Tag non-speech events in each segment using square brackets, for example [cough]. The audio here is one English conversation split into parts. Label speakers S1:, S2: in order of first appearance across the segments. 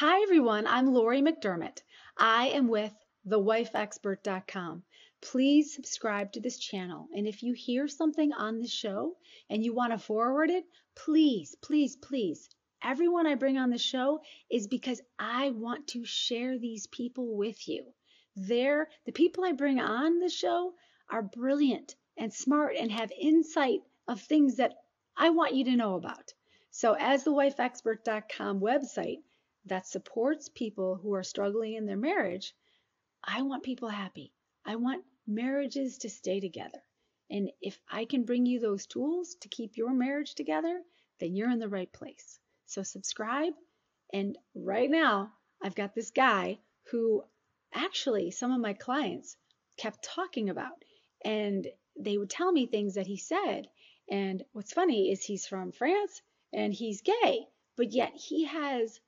S1: Hi, everyone. I'm Laurie McDermott. I am with thewifeexpert.com. Please subscribe to this channel. And if you hear something on the show and you want to forward it, please, please, please. Everyone I bring on the show is because I want to share these people with you. They're the people I bring on the show are brilliant and smart and have insight of things that I want you to know about. So, as the wifeexpert.com website that supports people who are struggling in their marriage, I want people happy. I want marriages to stay together. And if I can bring you those tools to keep your marriage together, then you're in the right place. So, subscribe. And right now, I've got this guy who actually some of my clients kept talking about. And they would tell me things that he said. And what's funny is he's from France and he's gay, but yet he has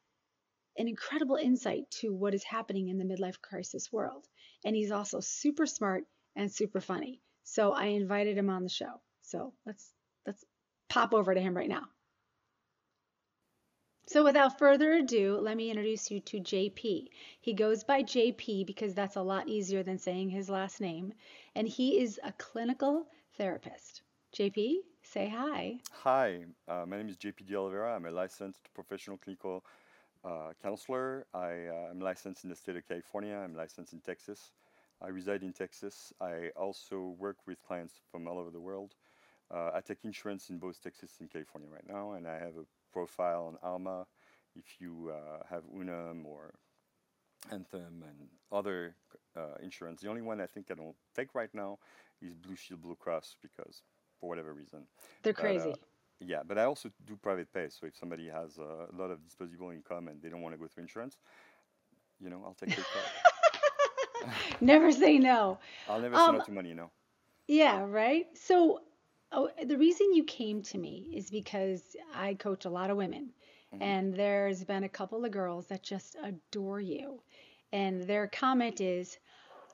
S1: an incredible insight to what is happening in the midlife crisis world. And he's also super smart and super funny. So I invited him on the show. So let's let's pop over to him right now. So without further ado, let me introduce you to JP. He goes by JP because that's a lot easier than saying his last name, and he is a clinical therapist. JP, say hi.
S2: Hi, uh, my name is JP De Oliveira. I'm a licensed professional clinical uh, counselor. I am uh, licensed in the state of California. I'm licensed in Texas. I reside in Texas. I also work with clients from all over the world. Uh, I take insurance in both Texas and California right now, and I have a profile on Alma if you uh, have Unum or Anthem and other uh, insurance. The only one I think I don't take right now is Blue Shield Blue Cross because for whatever reason.
S1: They're but, crazy.
S2: Yeah, but I also do private pay. So if somebody has a lot of disposable income and they don't want to go through insurance, you know, I'll take their
S1: card. [laughs] never say no.
S2: I'll never um, say no um, to money, you know.
S1: Yeah, right. So Oh, the reason you came to me is because I coach a lot of women, mm-hmm. and there's been a couple of girls that just adore you. And their comment is,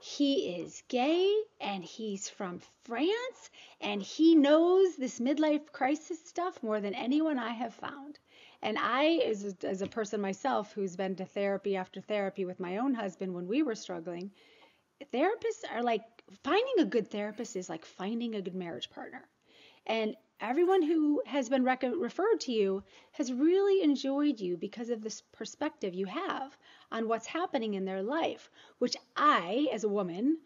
S1: he is gay and he's from France and he knows this midlife crisis stuff more than anyone I have found. And I, as a, as a person myself who's been to therapy after therapy with my own husband when we were struggling, therapists are like finding a good therapist is like finding a good marriage partner. And everyone who has been rec- referred to you has really enjoyed you because of this perspective you have on what's happening in their life, which I, as a woman,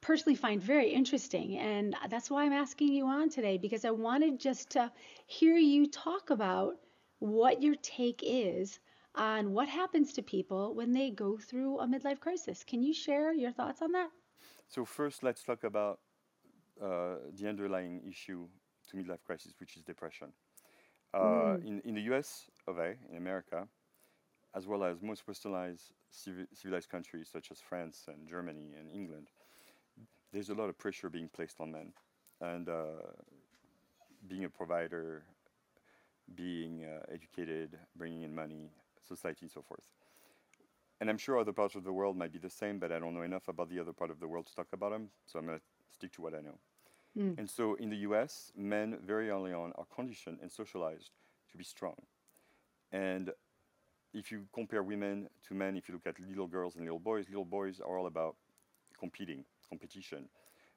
S1: personally find very interesting. And that's why I'm asking you on today because I wanted just to hear you talk about what your take is on what happens to people when they go through a midlife crisis. Can you share your thoughts on that?
S2: So, first, let's talk about uh, the underlying issue to midlife crisis, which is depression. Uh, mm. in, in the US of A, in America, as well as most westernized civilized countries such as France and Germany and England, there's a lot of pressure being placed on men. And uh, being a provider, being uh, educated, bringing in money, society, and so forth. And I'm sure other parts of the world might be the same, but I don't know enough about the other part of the world to talk about them, so I'm going to stick to what I know. Mm. And so in the US, men very early on are conditioned and socialized to be strong. And if you compare women to men, if you look at little girls and little boys, little boys are all about competing, competition.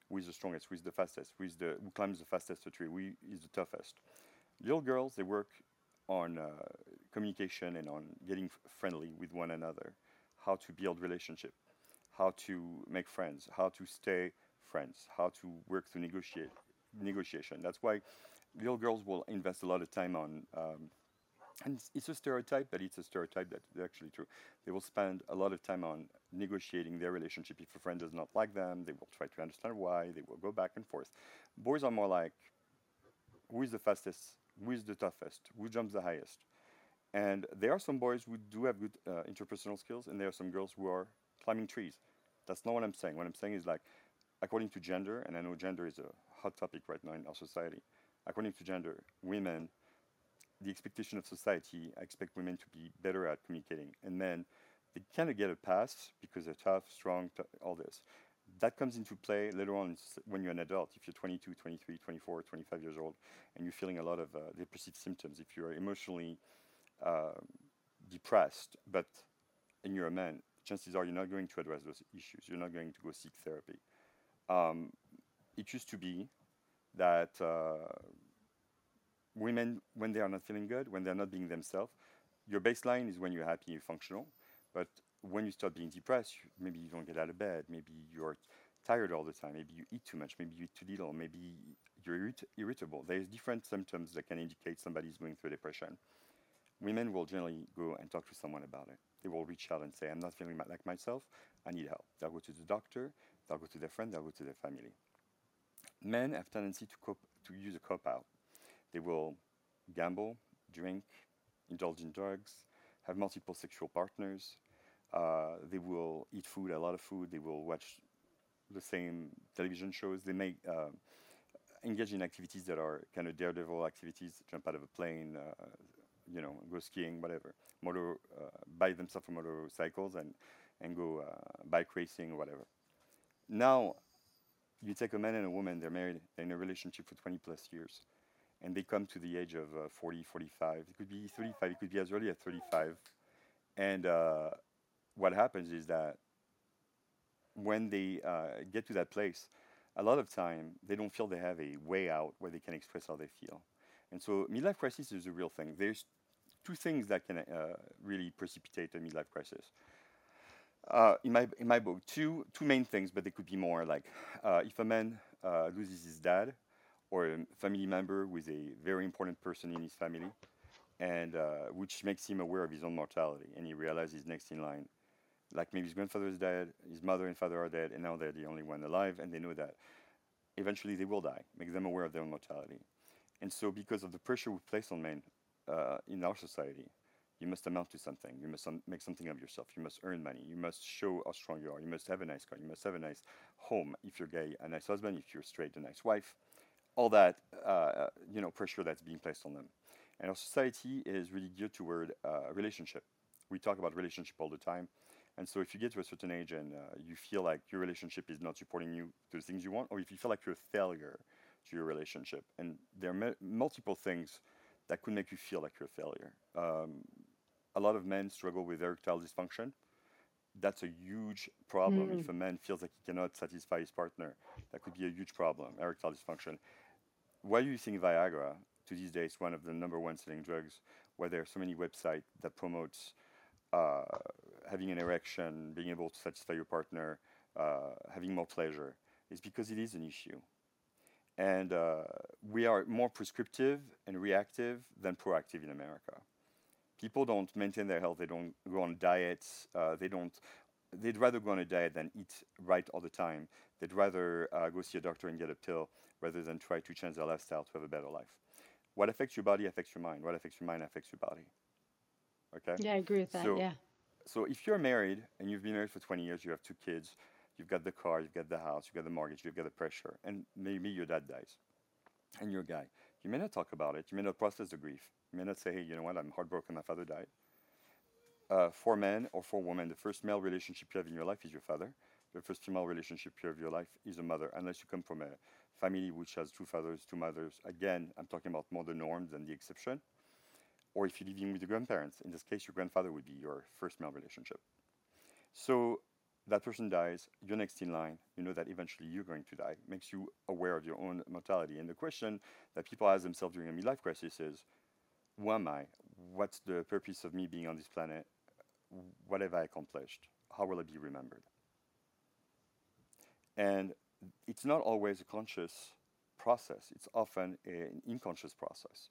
S2: Who is the strongest? Who is the fastest? Who is the who climbs the fastest the tree? Who is the toughest? Little girls, they work on uh, communication and on getting friendly with one another, how to build relationship, how to make friends, how to stay friends, how to work through negotiate negotiation. That's why little girls will invest a lot of time on. Um, and it's, a stereotype, but it's a stereotype that's actually true. They will spend a lot of time on negotiating their relationship. If a friend does not like them, they will try to understand why. They will go back and forth. Boys are more like, who is the fastest? Who is the toughest? Who jumps the highest? And there are some boys who do have good uh, interpersonal skills, and there are some girls who are climbing trees. That's not what I'm saying. What I'm saying is like according to gender, and I know gender is a hot topic right now in our society, according to gender, women, the expectation of society, I expect women to be better at communicating, and men, they kind of get a pass because they're tough, strong, t- all this. That comes into play later on when you're an adult. If you're 22, 23, 24, 25 years old, and you're feeling a lot of uh, depressive symptoms, if you're emotionally uh, depressed, but and you're a man, chances are you're not going to address those issues. You're not going to go seek therapy. Um, it used to be that uh, women, when they are not feeling good, when they're not being themselves, your baseline is when you're happy and functional. But when you start being depressed, maybe you don't get out of bed, maybe you're tired all the time, maybe you eat too much, maybe you eat too little, maybe you're irrit- irritable. There's different symptoms that can indicate somebody's going through depression. Women will generally go and talk to someone about it. They will reach out and say, I'm not feeling like myself, I need help. They'll go to the doctor, they'll go to their friend, they'll go to their family. Men have tendency to cope, to use a cop out. They will gamble, drink, indulge in drugs, have multiple sexual partners. Uh, they will eat food, a lot of food. They will watch the same television shows. They may uh, engage in activities that are kind of daredevil activities, jump out of a plane, uh, you know, go skiing, whatever. Motor, uh, buy themselves motorcycles and and go uh, bike racing or whatever. Now, you take a man and a woman, they're married, they're in a relationship for 20 plus years, and they come to the age of uh, 40, 45. It could be 35, it could be as early as 35. And uh, what happens is that when they uh, get to that place, a lot of time they don't feel they have a way out where they can express how they feel. And so midlife crisis is a real thing. There's two things that can uh, really precipitate a midlife crisis. Uh, in my in my book, two two main things, but there could be more. Like uh, if a man uh, loses his dad, or a family member is a very important person in his family, and uh, which makes him aware of his own mortality, and he realizes he's next in line. Like maybe his grandfather is dead, his mother and father are dead, and now they're the only one alive, and they know that eventually they will die. Make them aware of their own mortality. And so, because of the pressure we place on men uh, in our society, you must amount to something. You must make something of yourself. You must earn money. You must show how strong you are. You must have a nice car. You must have a nice home. If you're gay, a nice husband. If you're straight, a nice wife. All that, uh, you know, pressure that's being placed on them. And our society is really geared toward uh, relationship. We talk about relationship all the time. And so, if you get to a certain age and uh, you feel like your relationship is not supporting you to the things you want, or if you feel like you're a failure to your relationship, and there are multiple things that could make you feel like you're a failure. Um, a lot of men struggle with erectile dysfunction. That's a huge problem. Mm. If a man feels like he cannot satisfy his partner, that could be a huge problem, erectile dysfunction. Why do you think Viagra, to these days, one of the number one selling drugs, where there are so many websites that promotes uh, having an erection, being able to satisfy your partner, uh, having more pleasure, is because it is an issue. And uh, we are more prescriptive and reactive than proactive in America. People don't maintain their health. They don't go on diets. Uh, they don't. They'd rather go on a diet than eat right all the time. They'd rather uh, go see a doctor and get a pill rather than try to change their lifestyle to have a better life. What affects your body affects your mind. What affects your mind affects your body. Okay.
S1: Yeah, I agree with that.
S2: So,
S1: yeah.
S2: So if you're married and you've been married for 20 years, you have two kids, you've got the car, you've got the house, you've got the mortgage, you've got the pressure, and maybe your dad dies, and you're a guy. You may not talk about it. You may not process the grief. You may not say, hey, you know what, I'm heartbroken, my father died. Uh, for men or for women, the first male relationship you have in your life is your father. The first female relationship you have in your life is a mother, unless you come from a family which has two fathers, two mothers. Again, I'm talking about more the norm than the exception. Or if you're living with your grandparents, in this case, your grandfather would be your first male relationship. So that person dies, you're next in line, you know that eventually you're going to die, It makes you aware of your own mortality. And the question that people ask themselves during a midlife crisis is, who am I? What's the purpose of me being on this planet? What have I accomplished? How will I be remembered? And it's not always a conscious process, it's often an unconscious process.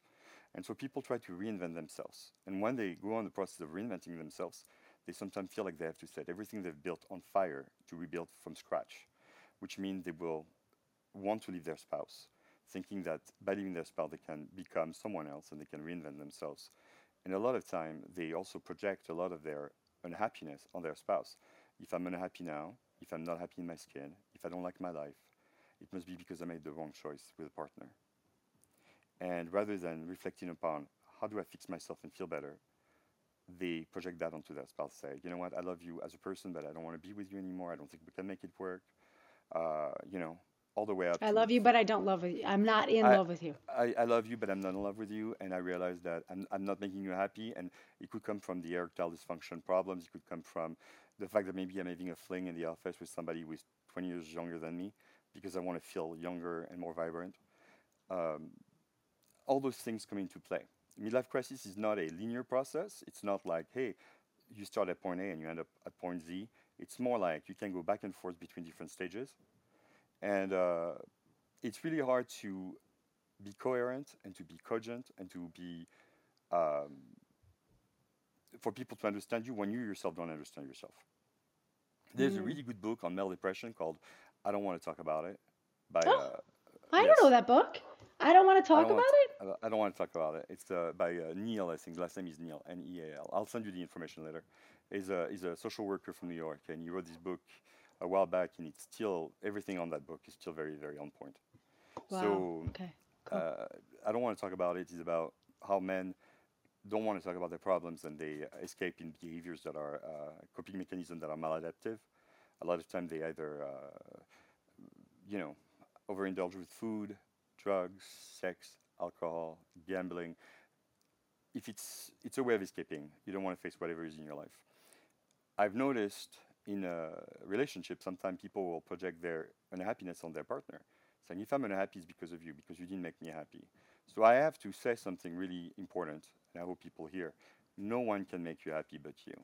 S2: And so people try to reinvent themselves. And when they go on the process of reinventing themselves, they sometimes feel like they have to set everything they've built on fire to rebuild from scratch, which means they will want to leave their spouse, thinking that by leaving their spouse they can become someone else and they can reinvent themselves. And a lot of time they also project a lot of their unhappiness on their spouse. If I'm unhappy now, if I'm not happy in my skin, if I don't like my life, it must be because I made the wrong choice with a partner. And rather than reflecting upon how do I fix myself and feel better, they project that onto their spouse. Say, you know what, I love you as a person, but I don't want to be with you anymore. I don't think we can make it work. Uh, you know, all the way up.
S1: I love you, but I don't love you. I'm not in
S2: I,
S1: love with you.
S2: I, I love you, but I'm not in love with you. And I realize that I'm, I'm not making you happy. And it could come from the erectile dysfunction problems. It could come from the fact that maybe I'm having a fling in the office with somebody who is 20 years younger than me because I want to feel younger and more vibrant. Um, all those things come into play. Midlife crisis is not a linear process. It's not like, hey, you start at point A and you end up at point Z. It's more like you can go back and forth between different stages. And uh, it's really hard to be coherent and to be cogent and to be um, for people to understand you when you yourself don't understand yourself. There's a
S1: Mm.
S2: really good book on male depression called "I Don't Want to Talk About It" by
S1: Oh,
S2: uh,
S1: I
S2: yes,
S1: don't know that book. I don't want to talk about it.
S2: I don't want to talk about it. It's uh, by uh, Neil, I think. Last name is Neil, N E A L. I'll send you the information later. He's a he's a social worker from New York, and he wrote this book a while back, and it's still everything on that book is still very very on point.
S1: Wow.
S2: So
S1: Okay. Cool.
S2: uh, I don't want to talk about it. It's about how men don't want to talk about their problems and they escape in behaviors that are uh, coping mechanisms that are maladaptive. A lot of time they either, uh, you know, overindulge with food, drugs, sex, alcohol, gambling. If it's it's a way of escaping, you don't want to face whatever is in your life. I've noticed in a relationship, sometimes people will project their unhappiness on their partner, saying, "If I'm unhappy, it's because of you, because you didn't make me happy." So I have to say something really important, and I hope people hear. No one can make you happy but you.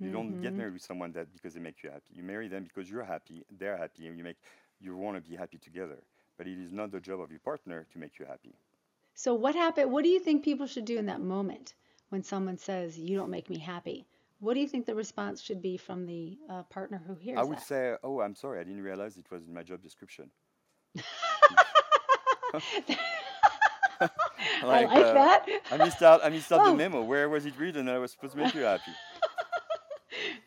S2: You don't get
S1: Mhm.
S2: married with someone that because they make you happy. You marry them because you're happy, they're happy, and you make you want to be happy together. But it is not the job of your partner to make you happy.
S1: So what happened? What do you think people should do in that moment when someone says you don't make me happy? What do you think the response should be from the uh, partner who hears it?
S2: I would
S1: that?
S2: say, "Oh, I'm sorry, I didn't realize it was in my job description." [laughs] [laughs]
S1: I
S2: like
S1: like
S2: uh,
S1: that.
S2: I missed out. I missed out the
S1: Oh.
S2: memo. Where was it written that I was supposed to make you happy? [laughs]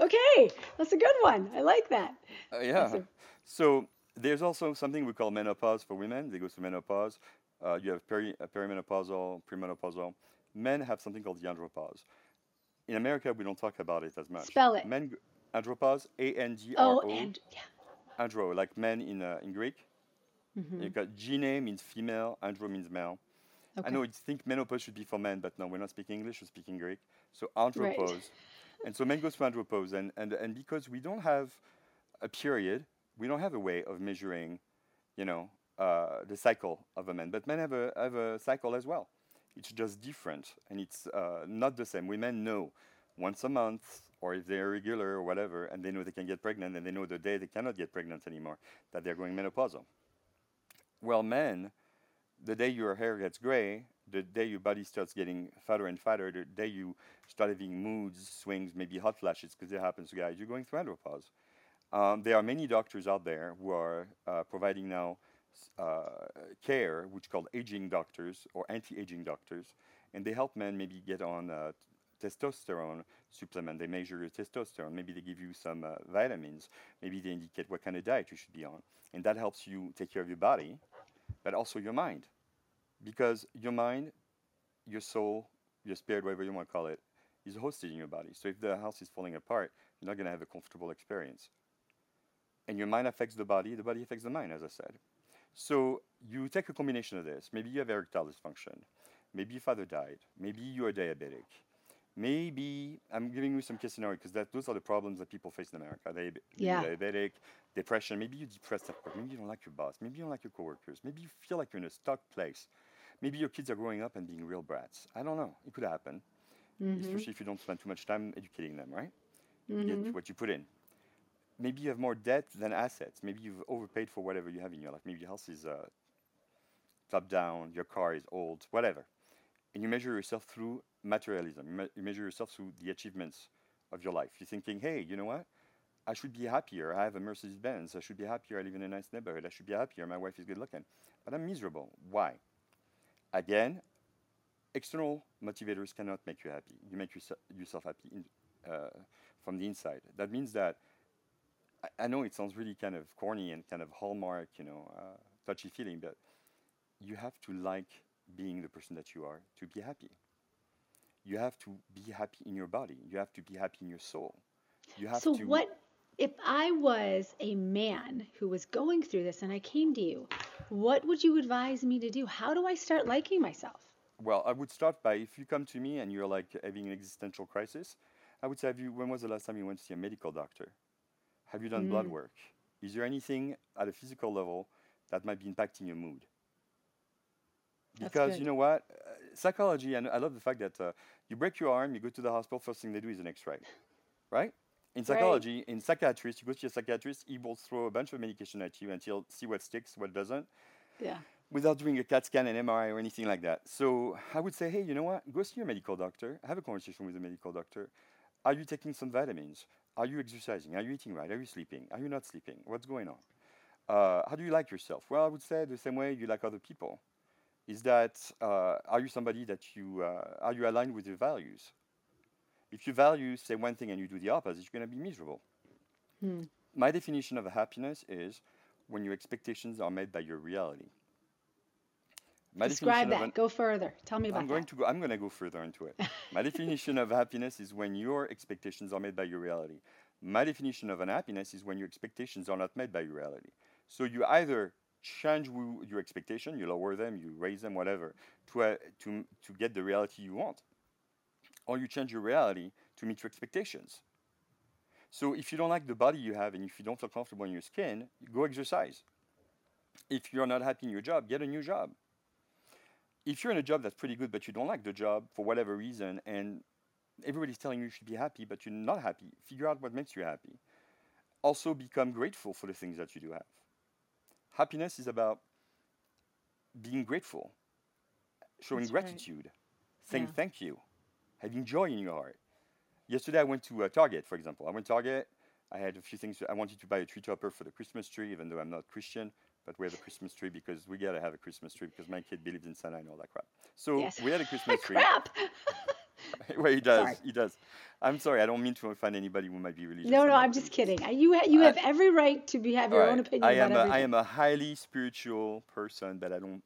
S1: Okay, that's a good one. I like that.
S2: Uh, yeah.
S1: a,
S2: So there's also something we call menopause for women. They go through menopause. Uh, you have peri- uh, perimenopausal, premenopausal. Men have something called the andropause. In America, we don't talk about it as much.
S1: spell it.
S2: Men, andropause, A N D R
S1: Oh,
S2: O,
S1: and yeah.
S2: andro, like men in uh, in Greek.
S1: hmm
S2: You got gene means female, andro means male. I know you think menopause should be for men, but no, we're not speaking English, we're speaking Greek. So andropause. and so men go through andropause, and, and, and because we don't have a period, we don't have a way of measuring, you know, uh, the cycle of a man. But men have a, have a cycle as well. It's just different, and it's uh, not the same. Women know once a month, or if they're regular or whatever, and they know they can get pregnant, and they know the day they cannot get pregnant anymore, that they're going menopausal. Well, men, the day your hair gets gray, the day your body starts getting fatter and fatter, the day you start having moods, swings, maybe hot flashes, because it happens to guys, you're going through andropause. Um, there are many doctors out there who are uh, providing now uh, care, which called aging doctors or anti-aging doctors, and they help men maybe get on uh, testosterone supplement. They measure your testosterone. Maybe they give you some uh, vitamins. Maybe they indicate what kind of diet you should be on, and that helps you take care of your body, but also your mind, because your mind, your soul, your spirit, whatever you want to call it, is hosted in your body. So if the house is falling apart, you're not going to have a comfortable experience. And your mind affects the body, the body affects the mind, as I said. So you take a combination of this. Maybe you have erectile dysfunction. Maybe your father died. Maybe you're diabetic. Maybe I'm giving you some case scenario because those are the problems that people face in America. They,
S1: Yeah.
S2: diabetic, depression. Maybe you're depressed at work. Maybe you don't like your boss. Maybe you don't like your coworkers. Maybe you feel like you're in a stuck place. Maybe your kids are growing up and being real brats. I don't know. It could happen,
S1: hmm
S2: especially if you don't spend too much time educating them, right? You
S1: hmm
S2: get what you put in. Maybe you have more debt than assets. Maybe you've overpaid for whatever you have in your life. Maybe your house is uh, top down, your car is old, whatever. And you measure yourself through materialism. You, me- you measure yourself through the achievements of your life. You're thinking, hey, you know what? I should be happier. I have a Mercedes Benz. I should be happier. I live in a nice neighborhood. I should be happier. My wife is good looking. But I'm miserable. Why? Again, external motivators cannot make you happy. You make yourself, happy in, uh, from the inside. That means that I, I know it sounds really kind of corny and kind of hallmark, you know, uh, touchy feeling, but you have to like being the person that you are to be happy. You have to be happy in your body. You have to be happy in your soul. You have
S1: So
S2: to.
S1: what if I was a man who was going through this and I came to you, what would you advise me to do? How do I start liking myself?
S2: Well, I would start by if you come to me and you're like having an existential crisis, I would say, have you, when was the last time you went to see a medical doctor? Have you done blood
S1: Mm,
S2: work? Is there anything at a physical level that might be impacting your mood? Because you know what? Uh, psychology, and I love the fact that uh, you break your arm, you go to the hospital, first thing they do is an x ray, right? In
S1: Right.
S2: psychology, in psychiatrist, you go to your psychiatrist, he will throw a bunch of medication at you until see what sticks, what doesn't,
S1: Yeah.
S2: without doing a CAT scan, an MRI, or anything like that. So I would say, hey, you know what? Go see your medical doctor, have a conversation with the medical doctor. Are you taking some vitamins? Are you exercising? Are you eating right? Are you sleeping? Are you not sleeping? What's going on? Uh, how do you like yourself? Well, I would say the same way you like other people. Is that uh, are you somebody that you uh, are you aligned with your values? If your values say one thing and you do the opposite, you're going to be miserable.
S1: Hmm.
S2: My definition of happiness is when your expectations are met by your reality. My
S1: Describe that.
S2: an,
S1: Go further. Tell me about I'm
S2: going
S1: that.
S2: to go, I'm going to go further into it. [laughs] My definition of happiness is when your expectations are met by your reality. My definition of unhappiness is when your expectations are not met by your reality. So you either change wo- your expectation, you lower them, you raise them, whatever, to, uh, to, to get the reality you want, or you change your reality to meet your expectations. So if you don't like the body you have and if you don't feel comfortable in your skin, go exercise. If you're not happy in your job, get a new job if you're in a job that's pretty good but you don't like the job for whatever reason and everybody's telling you you should be happy but you're not happy figure out what makes you happy. Also become grateful for the things that you do have. Happiness is about being grateful showing
S1: That's right.
S2: gratitude saying
S1: Yeah.
S2: thank you having joy in your heart. Yesterday i went to uh, target for example. I went to target. I had a few things. I wanted to buy a tree topper for the christmas tree even though i'm not christian but we have a christmas tree because we gotta have a christmas tree because my kid believes in santa and all that crap so
S1: Yes.
S2: we had a christmas [laughs] tree
S1: Crap. [laughs] [laughs]
S2: well, he does.
S1: Sorry.
S2: He does. I'm sorry. I don't mean to offend anybody who might be religious.
S1: No, no, I'm just kidding. You ha- you
S2: I-
S1: have every right to be have your own
S2: right.
S1: opinion
S2: I
S1: about
S2: am a, I am a highly spiritual person, but I don't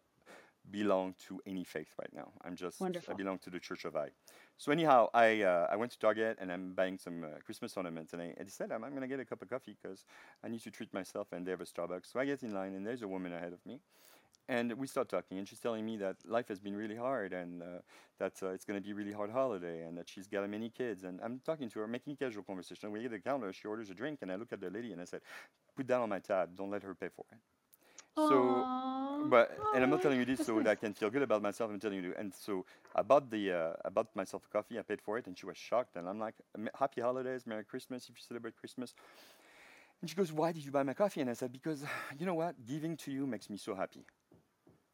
S2: belong to any faith right now. I'm just
S1: Wonderful.
S2: I belong to the Church of I. So anyhow, I uh, I went to Target and I'm buying some uh, Christmas ornaments, and I, I decided I'm, I'm gonna get a cup of coffee because I need to treat myself, and they have a Starbucks. So I get in line, and there's a woman ahead of me, and we start talking, and she's telling me that life has been really hard, and uh, that uh, it's gonna be a really hard holiday, and that she's got many kids, and I'm talking to her, making casual conversation. We get to the counter, she orders a drink, and I look at the lady, and I said, "Put that on my tab. Don't let her pay for it." So but and I'm not telling you this so that I [laughs] can feel good about myself. I'm telling you. And so I bought the uh, I bought myself a coffee. I paid for it, and she was shocked. And I'm like, "Happy holidays, Merry Christmas if you celebrate Christmas." And she goes, "Why did you buy my coffee?" And I said, "Because you know what, giving to you makes me so happy.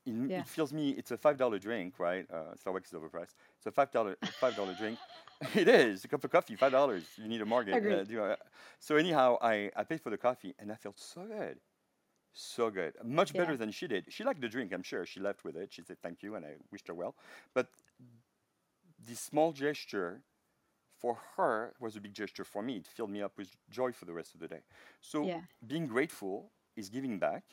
S2: It,
S1: Yeah.
S2: it feels me. It's a five dollar drink, right? Uh, Starbucks is overpriced. It's a five dollar five dollar drink. [laughs] it is a cup of coffee, five dollars. You need a.
S1: Agreed.
S2: Uh, uh, so anyhow, I I paid for the coffee, and I felt so good. So good. Much
S1: Yeah.
S2: better than she did. She liked the drink, I'm sure. She left with it. She said thank you, and I wished her well. But this small gesture for her was a big gesture for me. It filled me up with joy for the rest of the day. So
S1: Yeah.
S2: being grateful is giving back,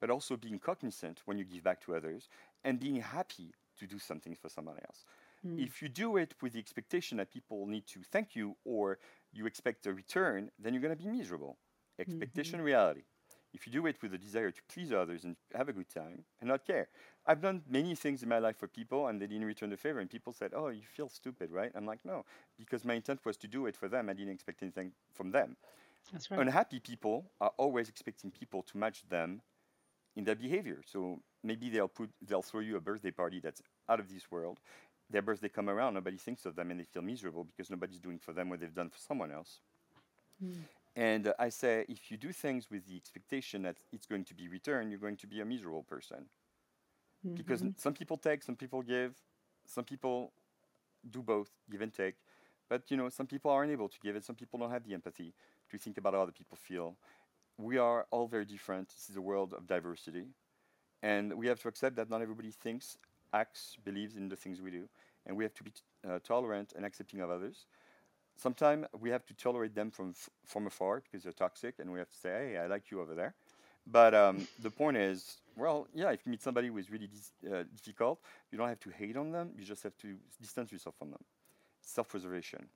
S2: but also being cognizant when you give back to others and being happy to do something for somebody else.
S1: Mm.
S2: If you do it with the expectation that people need to thank you or you expect a return, then you're going to be miserable. Expectation, reality. If you do it with a desire to please others and have a good time and not care. I've done many things in my life for people and they didn't return the favor, and people said, Oh, you feel stupid, right? I'm like, No, because my intent was to do it for them. I didn't expect anything from them.
S1: That's right.
S2: Unhappy people are always expecting people to match them in their behavior. So maybe they'll put they'll throw you a birthday party that's out of this world. Their birthday come around, nobody thinks of them, and they feel miserable because nobody's doing for them what they've done for someone else.
S1: Mm.
S2: And uh, I say, if you do things with the expectation that it's going to be returned, you're going to be a miserable person. Because
S1: Mhm.
S2: some people take, some people give, some people do both, give and take. But you know, some people aren't able to give it. Some people don't have the empathy to think about how other people feel. We are all very different. This is a world of diversity, and we have to accept that not everybody thinks, acts, believes in the things we do, and we have to be uh, tolerant and accepting of others. Sometimes we have to tolerate them from f- from afar because they're toxic, and we have to say, "Hey, I like you over there." But um, the point is, well, yeah, if you meet somebody who is really dis- uh, difficult, you don't have to hate on them. You just have to distance yourself from them. Self-preservation.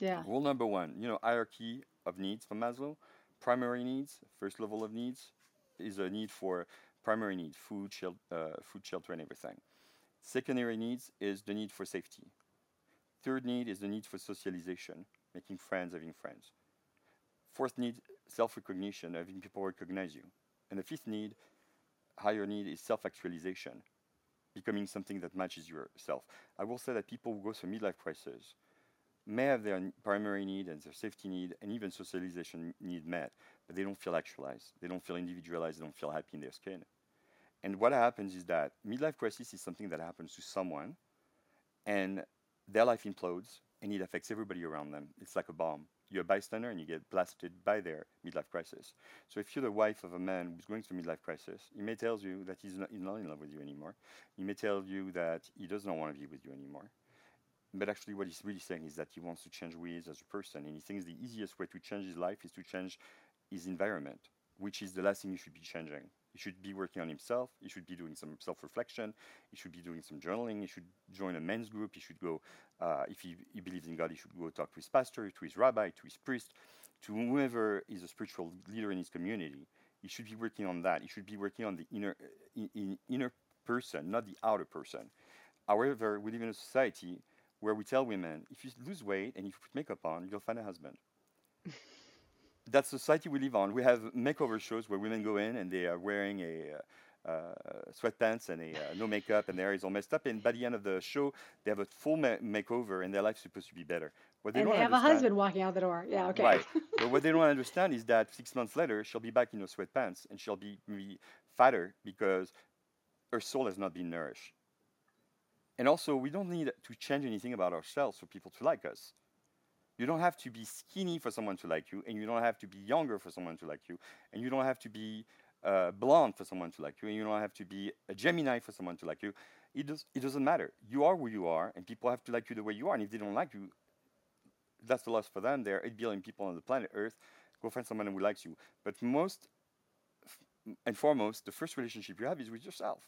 S1: Yeah.
S2: Rule number one, you know, hierarchy of needs from Maslow. primary needs, first level of needs, is a need for primary need, food, shel- uh, food, shelter, and everything. Secondary needs is the need for safety. Third need is the need for socialization, making friends, having friends. Fourth need, self-recognition, having people recognize you. And the fifth need, higher need, is self-actualization, becoming something that matches yourself. I will say that people who go through midlife crisis may have their primary need and their safety need and even socialization need met, but they don't feel actualized. They don't feel individualized. They don't feel happy in their skin. And what happens is that midlife crisis is something that happens to someone, and their life implodes, and it affects everybody around them. It's like a bomb. You're a bystander, and you get blasted by their midlife crisis. So if you're the wife of a man who's going through midlife crisis, he may tell you that he's not, he's not in love with you anymore. He may tell you that he does not want to be with you anymore. But actually, what he's really saying is that he wants to change who he is as a person, and he thinks the easiest way to change his life is to change his environment, which is the last thing he should be changing. He should be working on himself. He should be doing some self-reflection. He should be doing some journaling. He should join a men's group. He should go, uh, if he, he, believes in God, he should go talk to his pastor, to his rabbi, to his priest, to whoever is a spiritual leader in his community. He should be working on that. He should be working on the inner, in, in inner person, not the outer person. However, we live in a society where we tell women, if you lose weight and if you put makeup on, you'll find a husband. [laughs] That's the society we live on. We have makeover shows where women go in and they are wearing a uh, uh, sweatpants and a uh, no makeup, and their hair is all messed up. And by the end of the show, they have a full ma- makeover, and their life's supposed to be better.
S1: What they and they have a husband walking out the door. Yeah, okay.
S2: Right. [laughs] but what they don't understand is that six months later, she'll be back in her sweatpants, and she'll be, be fatter because her soul has not been nourished. And also, we don't need to change anything about ourselves for people to like us. You don't have to be skinny for someone to like you, and you don't have to be younger for someone to like you, and you don't have to be uh, blonde for someone to like you, and you don't have to be a Gemini for someone to like you. It, does, it doesn't matter. You are who you are, and people have to like you the way you are. And if they don't like you, that's the loss for them. There are 8 billion people on the planet Earth. Go find someone who likes you. But most and foremost, the first relationship you have is with yourself.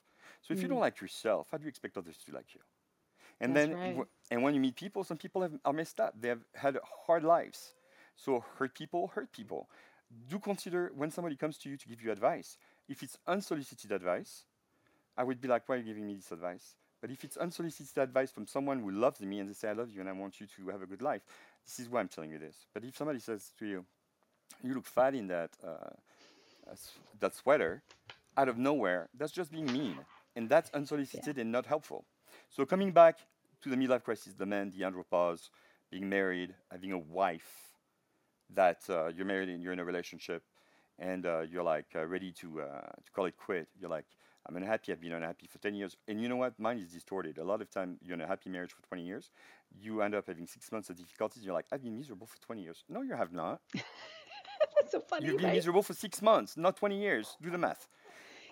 S2: So if mm. you don't mm. like yourself, how do you expect others to like you? And That's then, right. w- and when you meet people, some people have, are messed up. They have had hard lives. So hurt people, hurt people. Do consider when somebody comes to you to give you advice. If it's unsolicited advice, I would be like, why are you giving me this advice? But if it's unsolicited advice from someone who loves me and they say, I love you and I want you to have a good life, this is why I'm telling you this. But if somebody says to you, you look fat in that, uh, that sweater, out of nowhere, that's just being mean and that's unsolicited yeah. and not helpful. So coming back to the midlife crisis, the man, the andropause, being married, having a wife that uh, you're married and you're in a relationship, and uh, you're like uh, ready to uh, to call it quit. You're like, I'm unhappy. I've been unhappy for 10 years, and you know what? Mine is distorted. A lot of time, you're in a happy marriage for 20 years. You end up having six months of difficulties. You're like, I've been miserable for 20 years. No, you have not. [laughs]
S1: That's so funny.
S2: You've been
S1: right?
S2: miserable for six months, not 20 years. Do the math.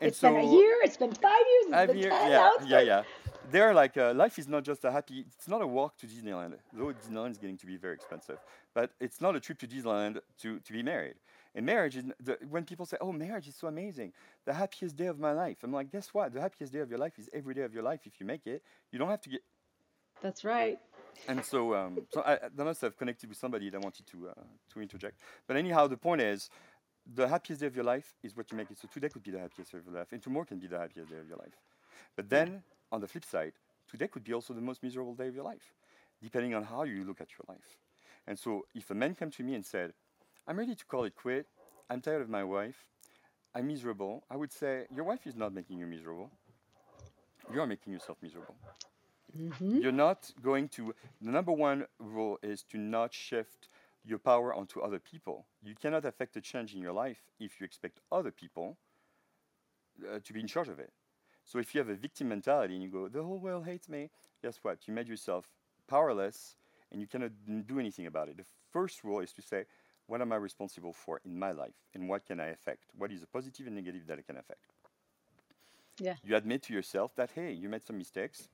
S1: And it's so, been a year. It's been five years. It's been year, 10,
S2: yeah, yeah, yeah. They're like uh, life is not just a happy. It's not a walk to Disneyland, though Disneyland is getting to be very expensive. But it's not a trip to Disneyland to to be married. And marriage is the, when people say, "Oh, marriage is so amazing, the happiest day of my life." I'm like, guess what? The happiest day of your life is every day of your life. If you make it, you don't have to get.
S1: That's right.
S2: And so, um, so I, I must have connected with somebody that wanted to uh, to interject. But anyhow, the point is, the happiest day of your life is what you make it. So today could be the happiest day of your life, and tomorrow can be the happiest day of your life. But then, on the flip side, today could be also the most miserable day of your life, depending on how you look at your life. And so, if a man came to me and said, "I'm ready to call it quit. I'm tired of my wife. I'm miserable," I would say, "Your wife is not making you miserable. You are making yourself miserable." Mm-hmm. You're not going to. The number one rule is to not shift your power onto other people. You cannot affect a change in your life if you expect other people uh, to be in charge of it. So if you have a victim mentality and you go, the whole world hates me, guess what? You made yourself powerless and you cannot do anything about it. The first rule is to say, what am I responsible for in my life and what can I affect? What is a positive and negative that I can affect?
S1: Yeah.
S2: You admit to yourself that, hey, you made some mistakes,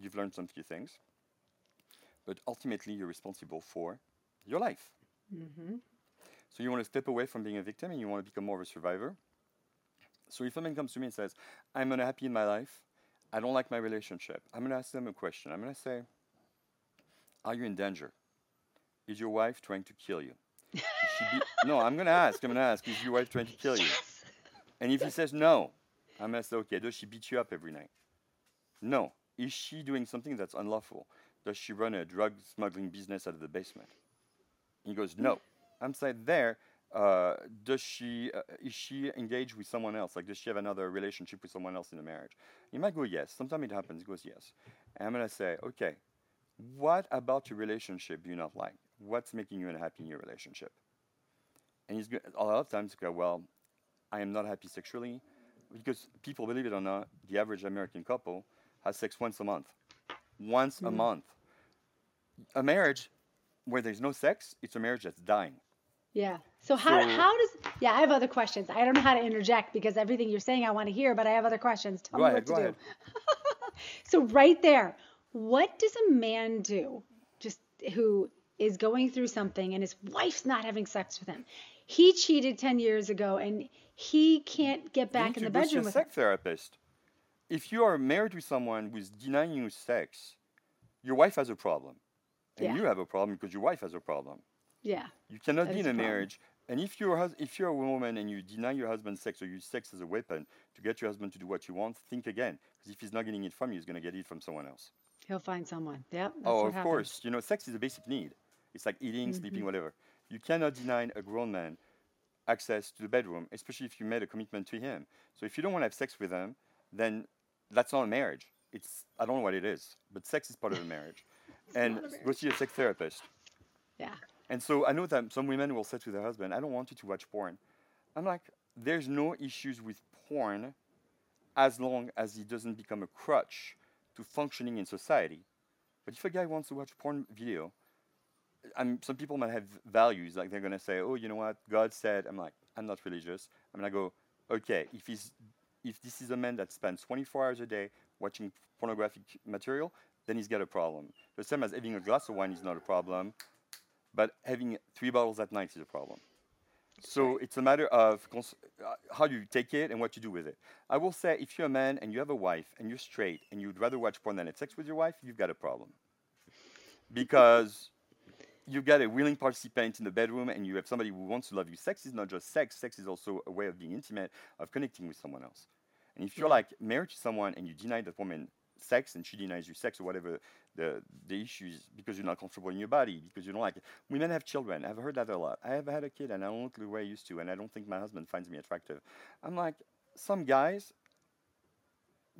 S2: you've learned some few things, but ultimately you're responsible for your life. Mm-hmm. So you want to step away from being a victim and you want to become more of a survivor. So if a man comes to me and says, I'm unhappy in my life, I don't like my relationship, I'm going to ask them a question. I'm going to say, Are you in danger? Is your wife trying to kill you? Be- no, I'm gonna ask. I'm gonna ask. Is your wife trying to kill you?
S1: Yes.
S2: And if he says no, I'm gonna say, okay, does she beat you up every night? No. Is she doing something that's unlawful? Does she run a drug smuggling business out of the basement? He goes, no. I'm saying there. Uh, does she uh, is she engaged with someone else? Like, does she have another relationship with someone else in the marriage? He might go yes. Sometimes it happens. He goes yes. And I'm gonna say, okay, what about your relationship do you not like? What's making you unhappy in your relationship? And he's go- a lot of times go, well, I am not happy sexually because people believe it or not, the average American couple has sex once a month. Once a month. A marriage where there's no sex, it's a marriage that's dying.
S1: Yeah. So how
S2: So-
S1: how does yeah, I have other questions. I don't know how to interject because everything you're saying I want to hear, but I have other questions. Tell
S2: Go
S1: me
S2: ahead,
S1: what to
S2: go
S1: do. [laughs] so right there, what does a man do just who is going through something and his wife's not having sex with him? He cheated 10 years ago and he can't get back in the bedroom
S2: a
S1: with
S2: sex therapist. If you are married to someone who's denying you sex, your wife has a problem. And
S1: Yeah.
S2: you have a problem because your wife has a problem.
S1: Yeah.
S2: You cannot be in
S1: a
S2: marriage, and if you're hus- if you're a woman and you deny your husband sex or use sex as a weapon to get your husband to do what you want, think again. Because if he's not getting it from you, he's going to get it from someone else.
S1: He'll find someone. That's
S2: oh, of
S1: happens.
S2: course. You know, sex is a basic need. It's like eating, sleeping, mm-hmm. whatever. You cannot deny a grown man access to the bedroom, especially if you made a commitment to him. So if you don't want to have sex with him, then that's not a marriage. It's I don't know what it is, but sex is part of a marriage. [laughs] and go see a sex therapist.
S1: Yeah.
S2: And so I know that some women will say to their husband, I don't want you to watch porn. I'm like, there's no issues with porn as long as it doesn't become a crutch to functioning in society. But if a guy wants to watch porn video, I'm, some people might have values, like they're gonna say, oh, you know what, God said. I'm like, I'm not religious. I'm gonna go, okay, if he's, if this is a man that spends 24 hours a day watching pornographic material, then he's got a problem. The same as having a glass of wine is not a problem, but having three bottles at night is a problem. So it's a matter of cons- uh, how you take it and what you do with it. I will say, if you're a man and you have a wife and you're straight and you'd rather watch porn than have sex with your wife, you've got a problem. Because you've got a willing participant in the bedroom and you have somebody who wants to love you. Sex is not just sex, sex is also a way of being intimate, of connecting with someone else. And if you're
S1: Yeah.
S2: like married to someone and you deny that woman sex and she denies you sex or whatever the, the issue is because you're not comfortable in your body, because you don't like it. Women have children. I've heard that a lot. I have had a kid and I don't look the way I used to, and I don't think my husband finds me attractive. I'm like, some guys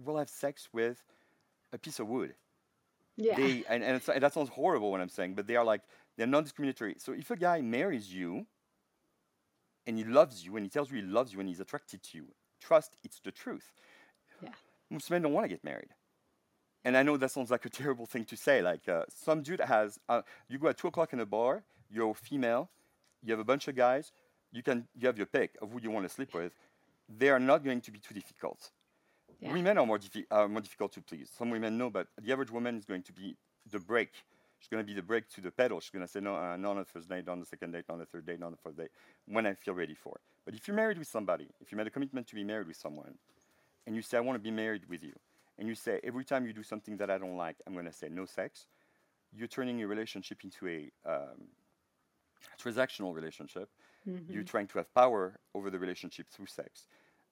S2: will have sex with a piece of wood
S1: Yeah.
S2: they and, and, it's, and that sounds horrible when I'm saying, but they are like they're non-discriminatory. So if a guy marries you and he loves you and he tells you he loves you and he's attracted to you, trust it's the truth.
S1: Yeah.
S2: Most men don't want to get married. And I know that sounds like a [laughs] terrible thing to say. Like uh, some dude has, uh, you go at two o'clock in a bar, you're female, you have a bunch of guys, you can you have your pick of who you want to sleep with. They are not going to be too difficult.
S1: Yeah.
S2: Women are more, diffi- are more difficult to please. Some women know, but the average woman is going to be the brake. She's going to be the brake to the pedal. She's going to say, no, uh, not on the first date, not on the second date, not on the third date, not on the fourth date, when I feel ready for it. But if you're married with somebody, if you made a commitment to be married with someone, and you say, I want to be married with you, and you say, every time you do something that I don't like, I'm going to say no sex, you're turning your relationship into a um, transactional relationship.
S1: Mm-hmm.
S2: You're trying to have power over the relationship through sex.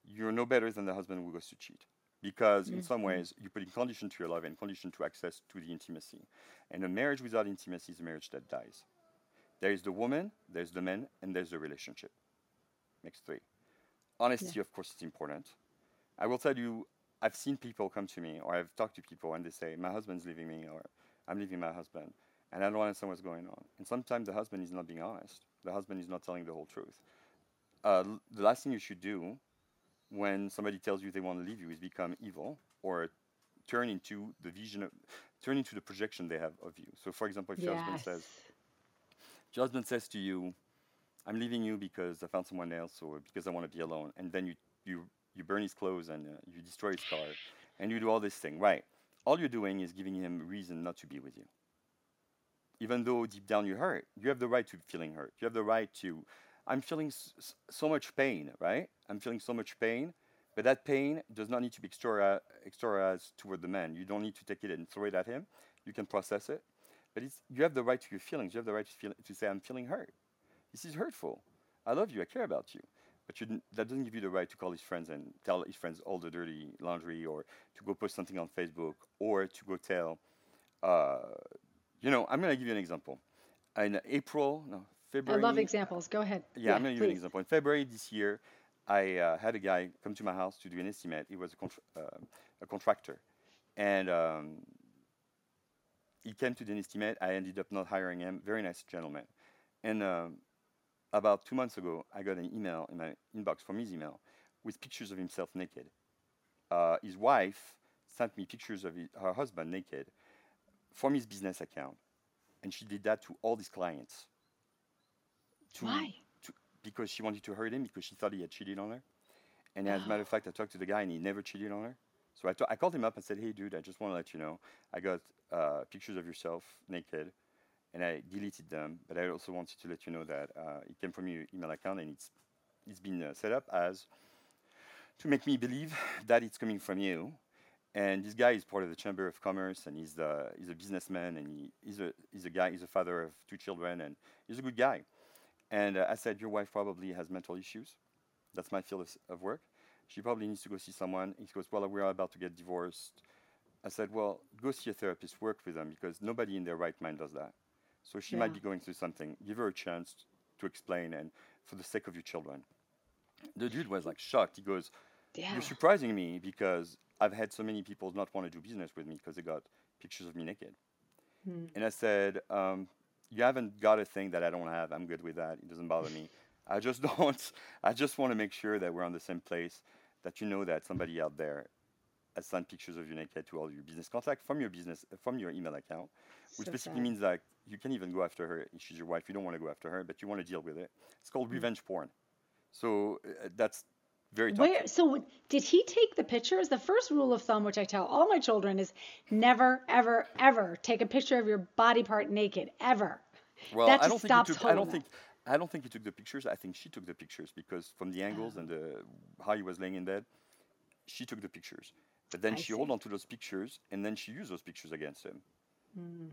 S2: You're no better than the husband who goes to cheat. Because in some ways, you're putting condition to your love and condition to access to the intimacy. And a marriage without intimacy is a marriage that dies. There is the woman, there's the man, and there's the relationship. Makes three. Honesty, of course, is important. I will tell you, I've seen people come to me, or I've talked to people, and they say, My husband's leaving me, or I'm leaving my husband, and I don't understand what's going on. And sometimes the husband is not being honest, the husband is not telling the whole truth. Uh, l- the last thing you should do when somebody tells you they want to leave you is become evil or turn into the vision of, turn into the projection they have of you. So, for example, if your husband says, your husband says to you, I'm leaving you because I found someone else or because I want to be alone. And then you, you, you burn his clothes and uh, you destroy his car and you do all this thing, right? All you're doing is giving him reason not to be with you. Even though deep down you're hurt, you have the right to feeling hurt. You have the right to, I'm feeling s- so much pain, right? I'm feeling so much pain, but that pain does not need to be extra, externalized toward the man. You don't need to take it and throw it at him. You can process it. But you have the right to your feelings. You have the right to, feel, to say, I'm feeling hurt. This is hurtful. I love you. I care about you. But you, that doesn't give you the right to call his friends and tell his friends all the dirty laundry or to go post something on Facebook or to go tell, uh, you know, I'm going to give you an example. In April, no, February.
S1: I love examples. Go ahead.
S2: Yeah, yeah I'm going to give you an example. In February this year, I uh, had a guy come to my house to do an estimate. He was a, contra- uh, a contractor. And um, he came to do an estimate. I ended up not hiring him. Very nice gentleman. And um, about two months ago, I got an email in my inbox from his email with pictures of himself naked. Uh, his wife sent me pictures of his, her husband naked from his business account. And she did that to all his clients.
S1: To, Why?
S2: To, because she wanted to hurt him because she thought he had cheated on her. And as a matter of fact, I talked to the guy and he never cheated on her. So I, t- I called him up and said, hey, dude, I just want to let you know I got uh, pictures of yourself naked and I deleted them. But I also wanted to let you know that uh, it came from your email account and it's, it's been uh, set up as to make me believe that it's coming from you. And this guy is part of the Chamber of Commerce and he's, the, he's a businessman and he, he's, a, he's a guy, he's a father of two children and he's a good guy. And uh, I said, Your wife probably has mental issues. That's my field of, of work. She probably needs to go see someone. He goes, Well, we're about to get divorced. I said, Well, go see a therapist, work with them, because nobody in their right mind does that. So she yeah. might be going through something. Give her a chance to explain, and for the sake of your children. The dude was like shocked. He goes, yeah. You're surprising me because I've had so many people not want to do business with me because they got pictures of me naked. Hmm. And I said, um, you haven't got a thing that I don't have. I'm good with that. It doesn't bother me. [laughs] I just [laughs] don't. I just want to make sure that we're on the same place. That you know that somebody out there has sent pictures of you naked to all your business contacts from your business from your email account, which so basically sad. means that you can even go after her if she's your wife. You don't want to go after her, but you want to deal with it. It's called mm-hmm. revenge porn. So uh, that's very tough. Where,
S1: so did he take the pictures? The first rule of thumb, which I tell all my children, is never, ever, ever take a picture of your body part naked, ever.
S2: Well, that I don't think he took, I don't think I don't think he took the pictures. I think she took the pictures because from the angles oh. and the how he was laying in bed, she took the pictures. But then I she hold on to those pictures and then she used those pictures against him. Mm.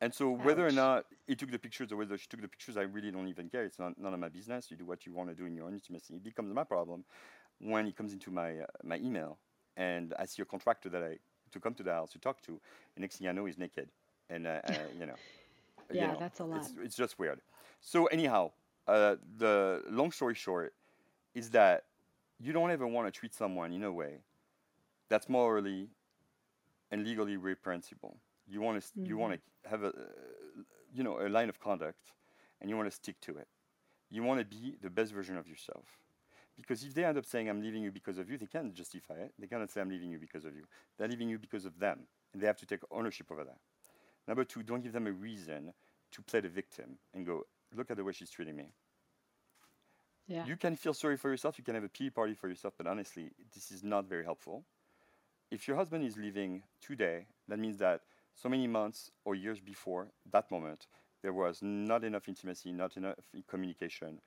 S2: And so Ouch. whether or not he took the pictures or whether she took the pictures, I really don't even care. It's not, none of my business. You do what you want to do in your own intimacy. It becomes my problem when it comes into my uh, my email and I see a contractor that I to come to the house to talk to. And next thing I know, he's naked, and uh, uh, you know. [laughs]
S1: yeah, you know, that's a lot.
S2: It's, it's just weird. So anyhow, uh, the long story short is that you don't ever want to treat someone in a way that's morally and legally reprehensible. You want to mm-hmm. you want to have a you know a line of conduct, and you want to stick to it. You want to be the best version of yourself. Because if they end up saying, I'm leaving you because of you, they can't justify it. They cannot say, I'm leaving you because of you. They're leaving you because of them. And they have to take ownership over that. Number two, don't give them a reason to play the victim and go, look at the way she's treating me. Yeah. You can feel sorry for yourself, you can have a pity party for yourself, but honestly, this is not very helpful. If your husband is leaving today, that means that so many months or years before that moment, there was not enough intimacy, not enough communication.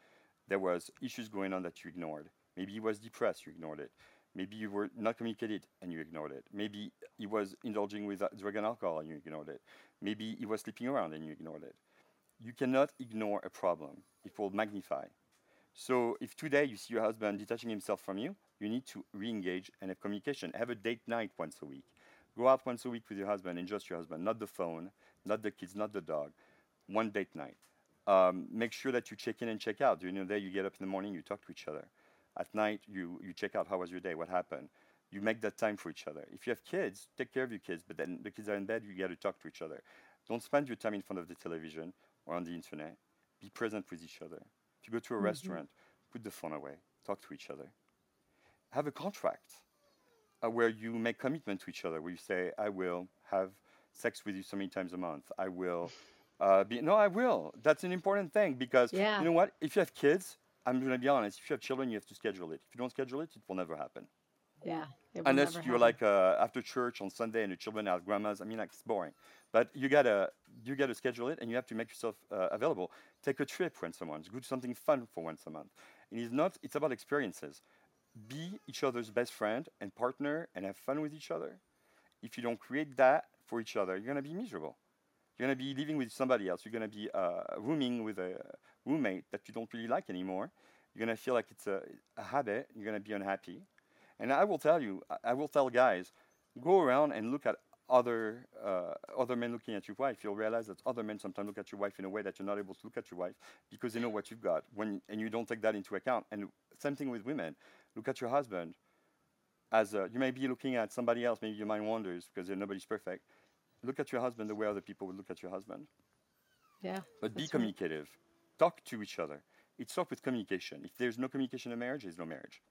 S2: There was issues going on that you ignored. Maybe he was depressed, you ignored it. Maybe you were not communicated and you ignored it. Maybe he was indulging with uh, drug and alcohol and you ignored it. Maybe he was sleeping around and you ignored it. You cannot ignore a problem. It will magnify. So if today you see your husband detaching himself from you, you need to re-engage and have communication. Have a date night once a week. Go out once a week with your husband and just your husband, not the phone, not the kids, not the dog. One date night. Um, make sure that you check in and check out. During the day, you get up in the morning, you talk to each other. At night, you, you check out how was your day, what happened. You make that time for each other. If you have kids, take care of your kids, but then the kids are in bed, you got to talk to each other. Don't spend your time in front of the television or on the internet. Be present with each other. If you go to a mm-hmm. restaurant, put the phone away, talk to each other. Have a contract where you make commitment to each other, where you say, I will have sex with you so many times a month. I will uh, be, no, I will. That's an important thing because yeah. you know what? If you have kids, I'm going to be honest. If you have children, you have to schedule it. If you don't schedule it, it will never happen.
S1: Yeah.
S2: Unless you're happen. like uh, after church on Sunday and the children are grandmas. I mean, like it's boring. But you gotta you gotta schedule it, and you have to make yourself uh, available. Take a trip once a month. Do something fun for once a month. And It is not. It's about experiences. Be each other's best friend and partner, and have fun with each other. If you don't create that for each other, you're gonna be miserable. You're going to be living with somebody else. You're going to be uh, rooming with a roommate that you don't really like anymore. You're going to feel like it's a, a habit. You're going to be unhappy. And I will tell you, I will tell guys, go around and look at other uh, other men looking at your wife, you'll realize that other men sometimes look at your wife in a way that you're not able to look at your wife because they know what you've got when and you don't take that into account. And same thing with women. Look at your husband as a, you may be looking at somebody else. Maybe your mind wanders because nobody's perfect. Look at your husband the way other people would look at your husband.
S1: Yeah.
S2: But be communicative. Right. Talk to each other. It starts with communication. If there's no communication in marriage, there's no marriage.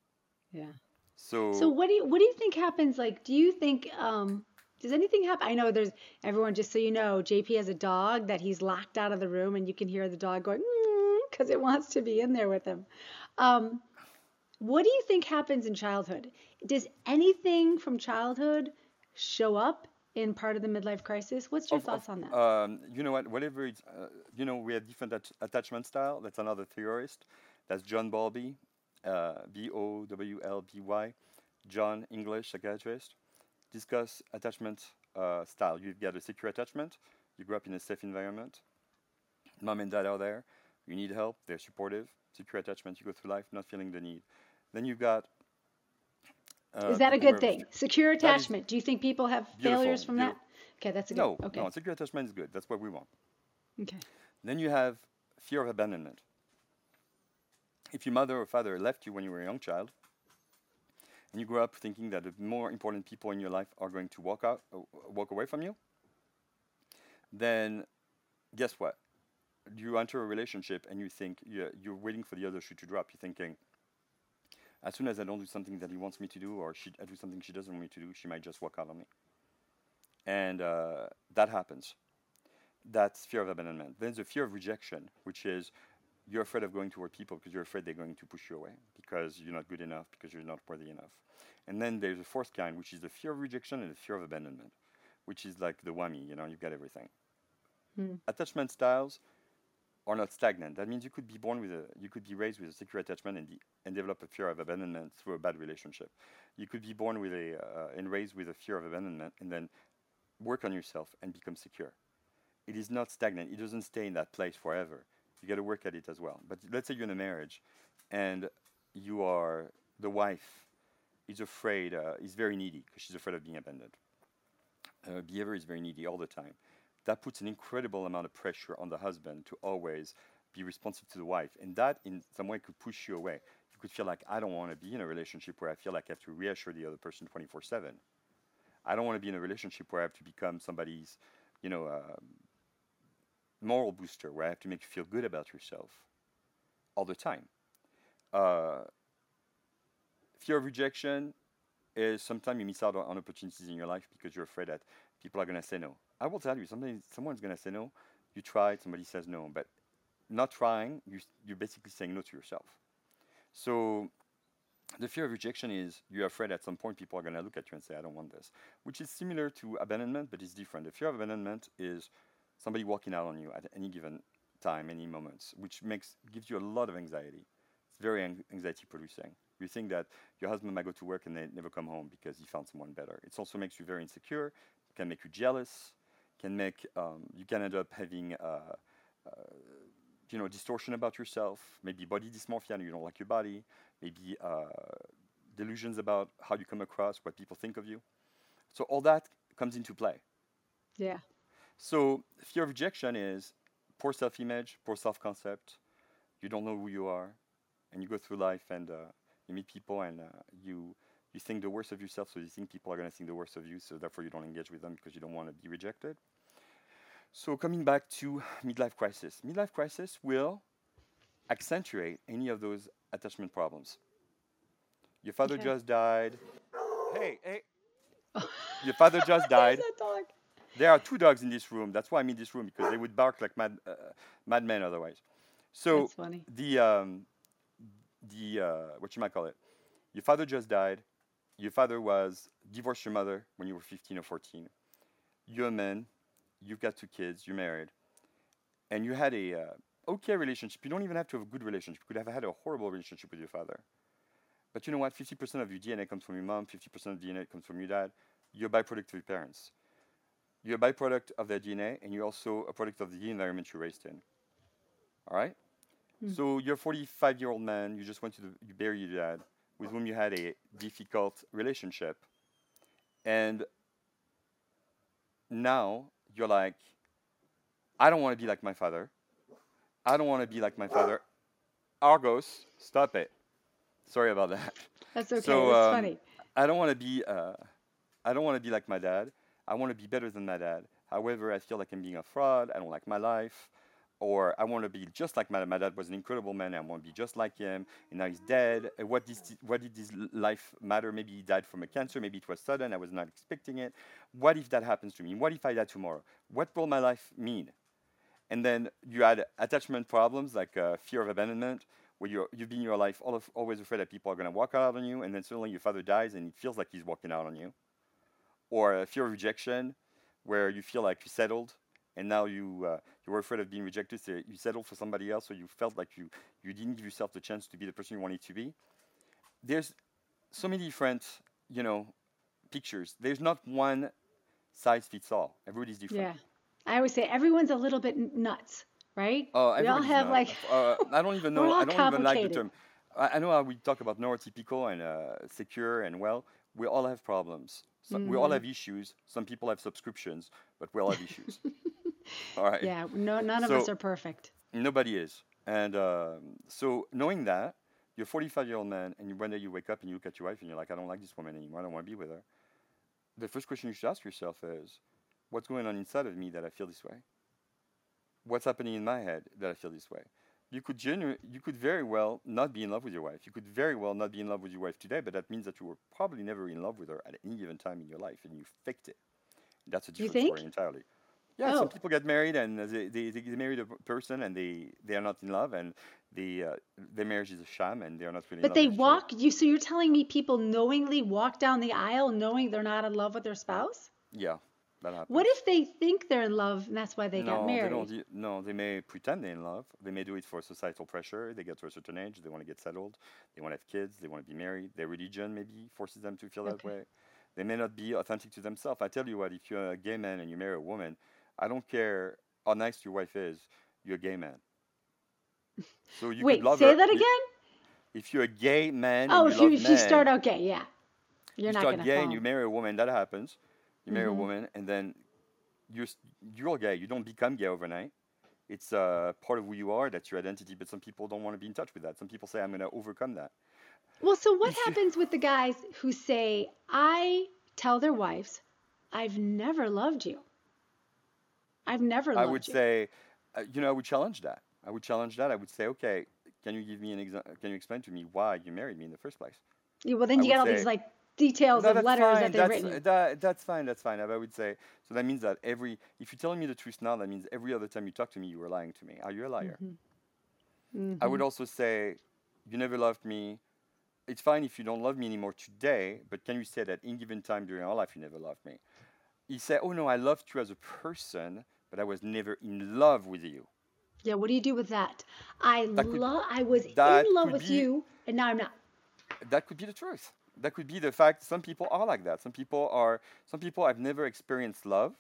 S1: Yeah.
S2: So.
S1: So what do you what do you think happens? Like, do you think um, does anything happen? I know there's everyone. Just so you know, JP has a dog that he's locked out of the room, and you can hear the dog going because mm, it wants to be in there with him. Um, what do you think happens in childhood? Does anything from childhood show up in part of the midlife crisis? What's your of, thoughts on that?
S2: Um, you know what? Whatever it's, uh, you know, we have different at- attachment style. That's another theorist. That's John Bowlby, uh, B O W L B Y, John English psychiatrist discuss attachment uh, style. You've got a secure attachment. You grew up in a safe environment. Mom and dad are there. You need help. They're supportive. Secure attachment. You go through life not feeling the need. Then you've got.
S1: Uh, is that a good thing? Secure attachment. Do you think people have failures from that? Okay, that's a good.
S2: No,
S1: okay.
S2: no. Secure attachment is good. That's what we want.
S1: Okay.
S2: Then you have fear of abandonment. If your mother or father left you when you were a young child, and you grow up thinking that the more important people in your life are going to walk out, uh, walk away from you, then guess what? You enter a relationship and you think you're, you're waiting for the other shoe to drop. You're thinking, as soon as I don't do something that he wants me to do, or she, I do something she doesn't want me to do, she might just walk out on me. And uh, that happens. That's fear of abandonment. Then there's the fear of rejection, which is you're afraid of going toward people because you're afraid they're going to push you away because you're not good enough, because you're not worthy enough. And then there's a fourth kind, which is the fear of rejection and the fear of abandonment, which is like the whammy, you know, you've got everything. Mm. Attachment styles are not stagnant. That means you could be born with a, you could be raised with a secure attachment and, and develop a fear of abandonment through a bad relationship. You could be born with a, uh, and raised with a fear of abandonment and then work on yourself and become secure. It is not stagnant. It doesn't stay in that place forever. You got to work at it as well. But let's say you're in a marriage and you are the wife is afraid, uh, is very needy because she's afraid of being abandoned. Uh, behavior is very needy all the time. That puts an incredible amount of pressure on the husband to always be responsive to the wife. And that, in some way, could push you away. You could feel like, I don't want to be in a relationship where I feel like I have to reassure the other person 24 7. I don't want to be in a relationship where I have to become somebody's, you know, uh, moral booster, where I have to make you feel good about yourself all the time. Uh, fear of rejection is sometimes you miss out on opportunities in your life because you're afraid that people are going to say no. I will tell you, something, someone's going to say no. You try, somebody says no, but not trying, you, you're basically saying no to yourself. So the fear of rejection is you're afraid at some point people are going to look at you and say, I don't want this, which is similar to abandonment, but it's different. The fear of abandonment is somebody walking out on you at any given time, any moments, which makes gives you a lot of anxiety. It's very anxiety producing. You think that your husband might go to work and they never come home because he found someone better. It also makes you very insecure, can make you jealous, can make um, you can end up having uh, uh, you know distortion about yourself, maybe body dysmorphia, and you don't like your body, maybe uh, delusions about how you come across, what people think of you. So all that comes into play.
S1: Yeah.
S2: So fear of rejection is poor self-image, poor self-concept. You don't know who you are, and you go through life and uh, you meet people and uh, you you think the worst of yourself, so you think people are going to think the worst of you, so therefore you don't engage with them because you don't want to be rejected. So coming back to midlife crisis, midlife crisis will accentuate any of those attachment problems. Your father okay. just died. Hey, hey. [laughs] Your father just [laughs] died. There are two dogs in this room. That's why I'm in this room because they would bark like mad, uh, madmen otherwise. So the um, the uh, what you might call it. Your father just died. Your father was divorced your mother when you were 15 or 14. You're a man. You've got two kids. You're married, and you had a uh, okay relationship. You don't even have to have a good relationship. You could have had a horrible relationship with your father. But you know what? 50% of your DNA comes from your mom. 50% of DNA comes from your dad. You're a byproduct of your parents. you're a byproduct of their DNA, and you're also a product of the environment you raised in. All right. So you're a 45 year old man. You just went to the, you bury your dad, with whom you had a difficult relationship, and now you're like, I don't want to be like my father. I don't want to be like my father. Argos, stop it. Sorry about that.
S1: That's okay.
S2: So,
S1: That's
S2: um,
S1: funny.
S2: I don't want to be. Uh, I don't want to be like my dad. I want to be better than my dad. However, I feel like I'm being a fraud. I don't like my life, or I want to be just like my dad. My dad was an incredible man. I want to be just like him. And now he's dead. Uh, What did what did his life matter? Maybe he died from a cancer. Maybe it was sudden. I was not expecting it. What if that happens to me? What if I die tomorrow? What will my life mean? and then you add attachment problems like uh, fear of abandonment, where you're, you've been your life of, always afraid that people are going to walk out on you, and then suddenly your father dies and it feels like he's walking out on you. Or uh, fear of rejection, where you feel like you're settled, and now you uh, you were afraid of being rejected, so you settled for somebody else, so you felt like you you didn't give yourself the chance to be the person you wanted to be. There's so many different you know pictures. There's not one size fits all. Everybody's different.
S1: Yeah. I always say everyone's a little bit nuts, right?
S2: Oh,
S1: we all have
S2: not.
S1: like
S2: Uh, I don't even [laughs] know. I don't even like the term. I, I know how we talk about neurotypical and uh, secure and well. We all have problems. So We
S1: Mm-hmm.
S2: all have issues. Some people have subscriptions, but we all have issues. [laughs] all right.
S1: yeah, no none of us are perfect.
S2: Nobody is. And um, so knowing that, you're a 45 year old man, and you, one day you wake up and you look at your wife and you're like, I don't like this woman anymore. I don't want to be with her. The first question you should ask yourself is, what's going on inside of me that I feel this way? What's happening in my head that I feel this way? You could genu- you could very well not be in love with your wife. You could very well not be in love with your wife today, but that means that you were probably never in love with her at any given time in your life, and you faked it. That's a different story entirely. Yeah,
S1: Oh.
S2: some people get married and they, they, they married a person and they, they are not in love and the uh, their marriage is a sham and they are not really in
S1: But they walk you so you're telling me people knowingly walk down the aisle knowing they're not in love with their spouse?
S2: Yeah, that happens.
S1: What if they think they're in love and that's why they
S2: no,
S1: got
S2: they
S1: married?
S2: don't. No, they may pretend they're in love. They may do it for societal pressure. They get to a certain age. They want to get settled. They want to have kids. They want to be married. Their religion maybe forces them to feel that way. They may not be authentic to themselves. I tell you what, if you're a gay man and you marry a woman, I don't care how nice your wife is. You're a gay man. So you
S1: Wait,
S2: could love
S1: say
S2: her.
S1: that again?
S2: If you're a gay man,
S1: Oh,
S2: you,
S1: if you
S2: men,
S1: start out gay, yeah. You're
S2: you
S1: not
S2: start gay
S1: fall.
S2: and you marry a woman, that happens. You marry
S1: Mhm.
S2: a woman, and then you're you're gay. You don't become gay overnight. It's uh, part of who you are. That's your identity. But some people don't want to be in touch with that. Some people say, "I'm going to overcome that."
S1: Well, so what happens with the guys who say, I tell their wives, I've never loved you. I've never loved
S2: I would
S1: you.
S2: say, uh, you know, I would challenge that. I would challenge that. I would say, "Okay, can you give me an example? Can you explain to me why you married me in the first place?"
S1: Yeah, well, then
S2: I
S1: you get all these like details
S2: No,
S1: of letters
S2: fine.
S1: that they've
S2: that's,
S1: written.
S2: That, that's fine. That's fine. I would say so. That means that every if you're telling me the truth now, that means every other time you talk to me, you were lying to me. Are you a liar?
S1: Mm-hmm.
S2: I would also say, you never loved me. It's fine if you don't love me anymore today, but can you say that in given time during our life you never loved me? He said, oh no, I loved you as a person, but I was never in love with you.
S1: Yeah, what do you do with that? I
S2: That
S1: love. I was in love with
S2: be-
S1: you, and now I'm not.
S2: That could be the truth. That could be the fact. Some people are like that. Some people are. Some people have never experienced love,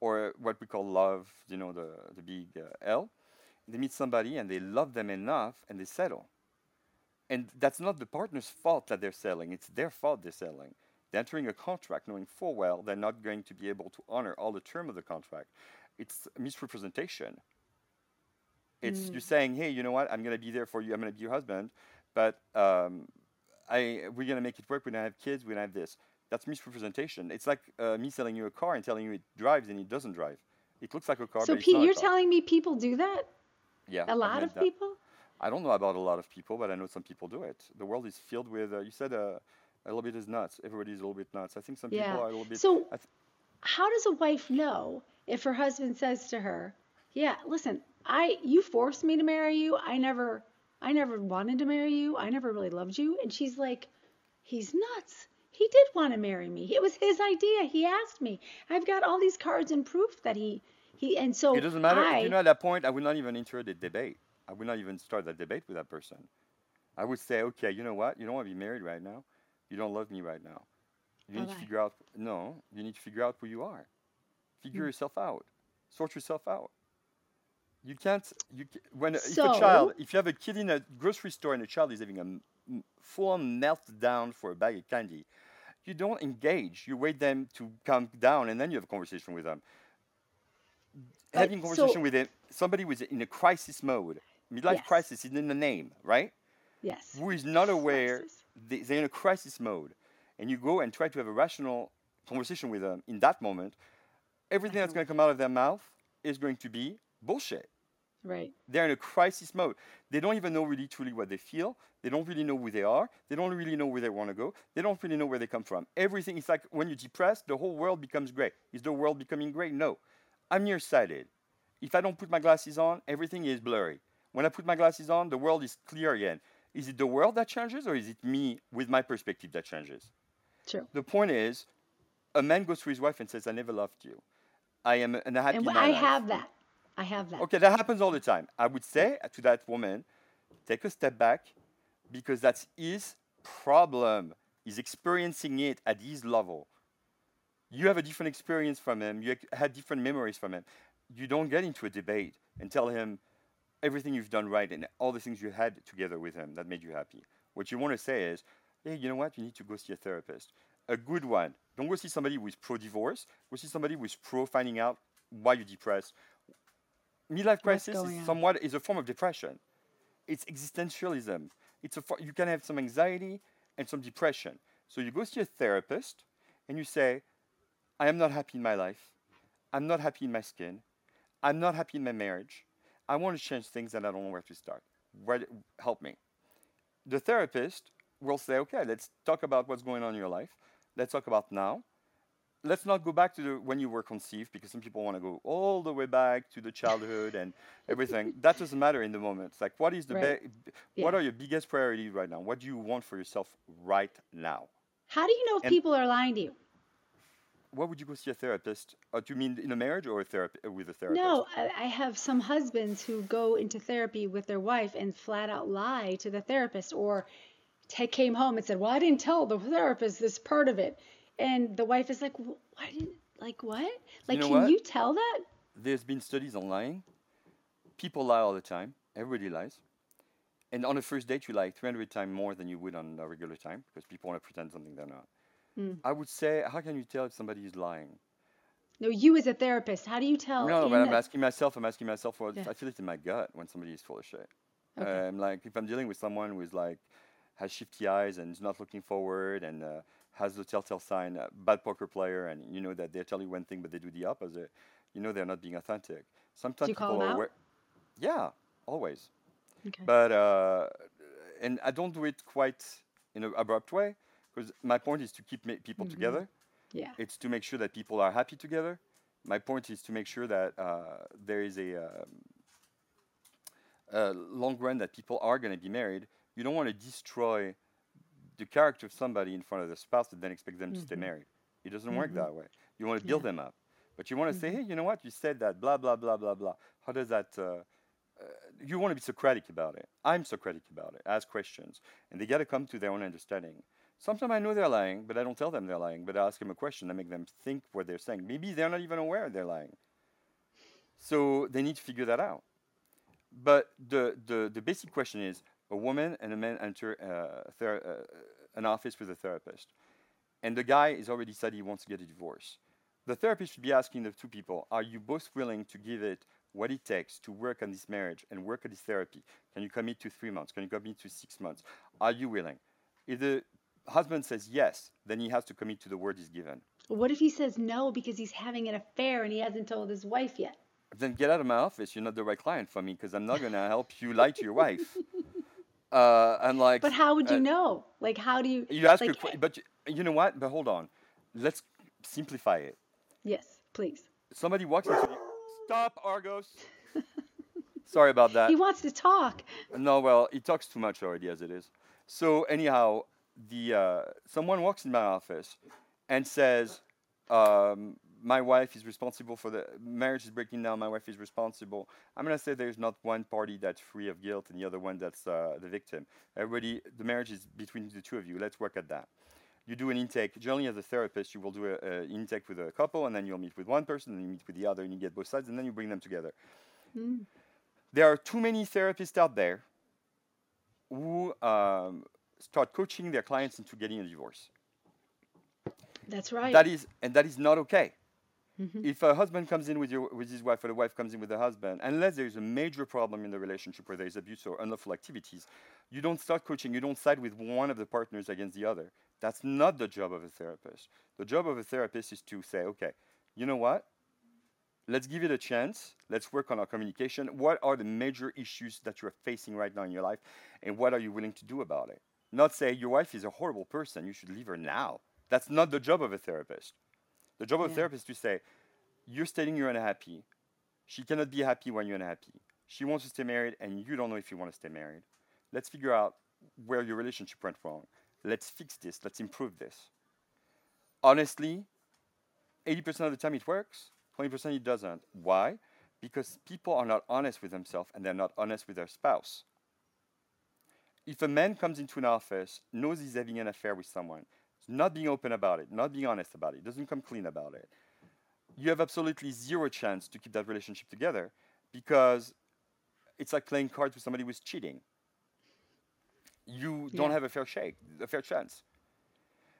S2: or what we call love. You know, the the big uh, L. They meet somebody and they love them enough, and they settle. And that's not the partner's fault that they're selling. It's their fault they're selling. They're entering a contract knowing full well they're not going to be able to honor all the term of the contract. It's misrepresentation. It's you're saying, hey, you know what? I'm going to be there for you. I'm going to be your husband, but um, I we're going to make it work. We're to have kids. We're to have this. That's misrepresentation. It's like uh, me selling you a car and telling you it drives and it doesn't drive. It looks like a car,
S1: So,
S2: but it's
S1: Pete, you're telling me people do that?
S2: yeah,
S1: A lot of
S2: that.
S1: people?
S2: I don't know about a lot of people, but I know some people do it. The world is filled with. Uh, you said uh, a little bit is nuts. Everybody's a little bit nuts. I think some
S1: Yeah.
S2: people are a little bit.
S1: So,
S2: I th-
S1: how does a wife know if her husband says to her, "Yeah, listen, I you forced me to marry you. I never I never wanted to marry you. I never really loved you." And she's like, "He's nuts. He did want to marry me. It was his idea. He asked me. I've got all these cards and proof that he he and so
S2: it doesn't matter.
S1: I,
S2: you know at that point, I would not even enter the debate. I would not even start that debate with that person. I would say, okay, you know what? You don't want to be married right now. You don't love me right now. You need to figure out. No, you need to figure out who you are. Figure hmm. yourself out. Sort yourself out. You can't. You when if a child, if you have a kid in a grocery store and a child is having a full-on meltdown for a bag of candy, you don't engage. You wait them to calm down, and then you have a conversation with them. Having conversation
S1: so
S2: with it, somebody who's in a crisis mode, midlife
S1: yes,
S2: crisis is in the name, right?
S1: yes,
S2: Who is not aware they, they're in a crisis mode, and you go and try to have a rational conversation with them in that moment, everything that's going to come out of their mouth is going to be bullshit.
S1: Right.
S2: They're in a crisis mode. They don't even know really truly what they feel. They don't really know who they are. They don't really know where they want to go. They don't really know where they come from. Everything is like when you're depressed, the whole world becomes gray. Is the world becoming gray? No. I'm nearsighted. If I don't put my glasses on, everything is blurry. When I put my glasses on, the world is clear again. Is it the world that changes or is it me with my perspective that changes?
S1: True.
S2: The point is, a man goes to his wife and says, I never loved you. I am unhappy
S1: And I
S2: life.
S1: have that. I have that.
S2: Okay, that happens all the time. I would say to that woman, take a step back because that's his problem. He's experiencing it at his level. You have a different experience from him. You had different memories from him. You don't get into a debate and tell him everything you've done right and all the things you had together with him that made you happy. What you want to say is, hey, you know what? You need to go see a therapist. A good one. Don't go see somebody who is pro divorce. Go see somebody who is pro finding out why you're depressed. Midlife crisis is
S1: on?
S2: somewhat is a form of depression. It's existentialism. It's a you can have some anxiety and some depression. So you go see a therapist and you say, I am not happy in my life. I'm not happy in my skin. I'm not happy in my marriage. I want to change things and I don't know where to start. Where, help me. The therapist will say, okay, let's talk about what's going on in your life. Let's talk about now. Let's not go back to the, when you were conceived because some people want to go all the way back to the childhood and everything. [laughs] that doesn't matter in the moment. It's like, what is the
S1: Right.
S2: what
S1: Yeah.
S2: are your biggest priorities right now? What do you want for yourself right now?
S1: How do you know if
S2: And
S1: people are lying to you?
S2: what would you go see a therapist? Uh, do you mean in a marriage or a therapy uh, with a therapist?
S1: No, I, I have some husbands who go into therapy with their wife and flat out lie to the therapist or came home and said, Well, I didn't tell the therapist this part of it. And the wife is like, Why didn't, like, what? Like,
S2: know
S1: can
S2: what?
S1: you tell that?
S2: There's been studies on lying. People lie all the time. Everybody lies. And on a first date, you lie 300 times more than you would on a regular time because people want to pretend something they're not.
S1: Mm.
S2: I would say, how can you tell if somebody is lying?
S1: No, you as a therapist, how do you tell
S2: No, but I'm asking myself, I'm asking myself, well,
S1: Yeah.
S2: I feel it in my gut when somebody is full of shit.
S1: Okay.
S2: Um, like if I'm dealing with someone who is like has shifty eyes and is not looking forward and uh, has the telltale sign, uh, bad poker player, and you know that they tell you one thing but they do the opposite. You know they're not being authentic. Sometimes
S1: you call
S2: people
S1: them
S2: are aware. Yeah, always.
S1: Okay.
S2: But uh, and I don't do it quite in an abrupt way because my point is to keep ma- people
S1: Mhm.
S2: together.
S1: Yeah.
S2: It's to make sure that people are happy together. My point is to make sure that uh, there is a, um, a long run that people are going to be married. You don't want to destroy the character of somebody in front of the spouse and then expect them to stay
S1: Mhm.
S2: married. It doesn't work
S1: Mhm.
S2: that way. You want to build
S1: Yeah.
S2: them up, but you want to say,
S1: Mhm.
S2: hey, you know what? You said that, blah blah blah blah blah. How does that? Uh, uh, you want to be Socratic about it. I'm Socratic about it. Ask questions, and they got to come to their own understanding. Sometimes I know they're lying, but I don't tell them they're lying. But I ask them a question. I make them think what they're saying. Maybe they're not even aware they're lying. So they need to figure that out. But the, the, the basic question is a woman and a man enter uh, ther- uh, an office with a therapist. And the guy is already said he wants to get a divorce. The therapist should be asking the two people Are you both willing to give it what it takes to work on this marriage and work on this therapy? Can you commit to three months? Can you commit to six months? Are you willing? If the husband says yes, then he has to commit to the word he's given.
S1: What if he says no because he's having an affair and he hasn't told his wife yet?
S2: then get out of my office. You're not the right client for me because I'm not going to help you lie to your wife. [laughs] Uh, and like,
S1: But how would you
S2: uh,
S1: know? Like, how do you?
S2: you ask
S1: like,
S2: a que- but you, you know what? But hold on, let's simplify it.
S1: Yes, please.
S2: Somebody walks into the stop Argos. Sorry about that.
S1: He wants to talk.
S2: No, well, he talks too much already as it is. So anyhow, the uh, someone walks in my office and says, um, "My wife is responsible for the marriage is breaking down. My wife is responsible." I'm gonna say there's not one party that's free of guilt and the other one that's uh, the victim. Everybody, the marriage is between the two of you. Let's work at that. you do an intake. Generally, as a therapist, you will do an intake with a couple, and then you'll meet with one person, and you meet with the other, and you get both sides, and then you bring them together. Mm. There are too many therapists out there who um, start coaching their clients into getting a divorce.
S1: That's right.
S2: That is, and that is not okay. Mm-hmm. If a husband comes in with, your, with his wife or the wife comes in with the husband, unless there is a major problem in the relationship where there is abuse or unlawful activities, you don't start coaching, you don't side with one of the partners against the other. That's not the job of a therapist. The job of a therapist is to say, okay, you know what? Let's give it a chance. Let's work on our communication. What are the major issues that you're facing right now in your life? And what are you willing to do about it? Not say, your wife is a horrible person, you should leave her now. That's not the job of a therapist. The job of yeah. a therapist is to say, you're stating you're unhappy. She cannot be happy when you're unhappy. She wants to stay married, and you don't know if you want to stay married. Let's figure out where your relationship went wrong. Let's fix this. Let's improve this. Honestly, 80% of the time it works, 20% it doesn't. Why? Because people are not honest with themselves and they're not honest with their spouse. If a man comes into an office, knows he's having an affair with someone, not being open about it, not being honest about it, doesn't come clean about it, you have absolutely zero chance to keep that relationship together because it's like playing cards with somebody who's cheating. You don't have a fair shake, a fair chance.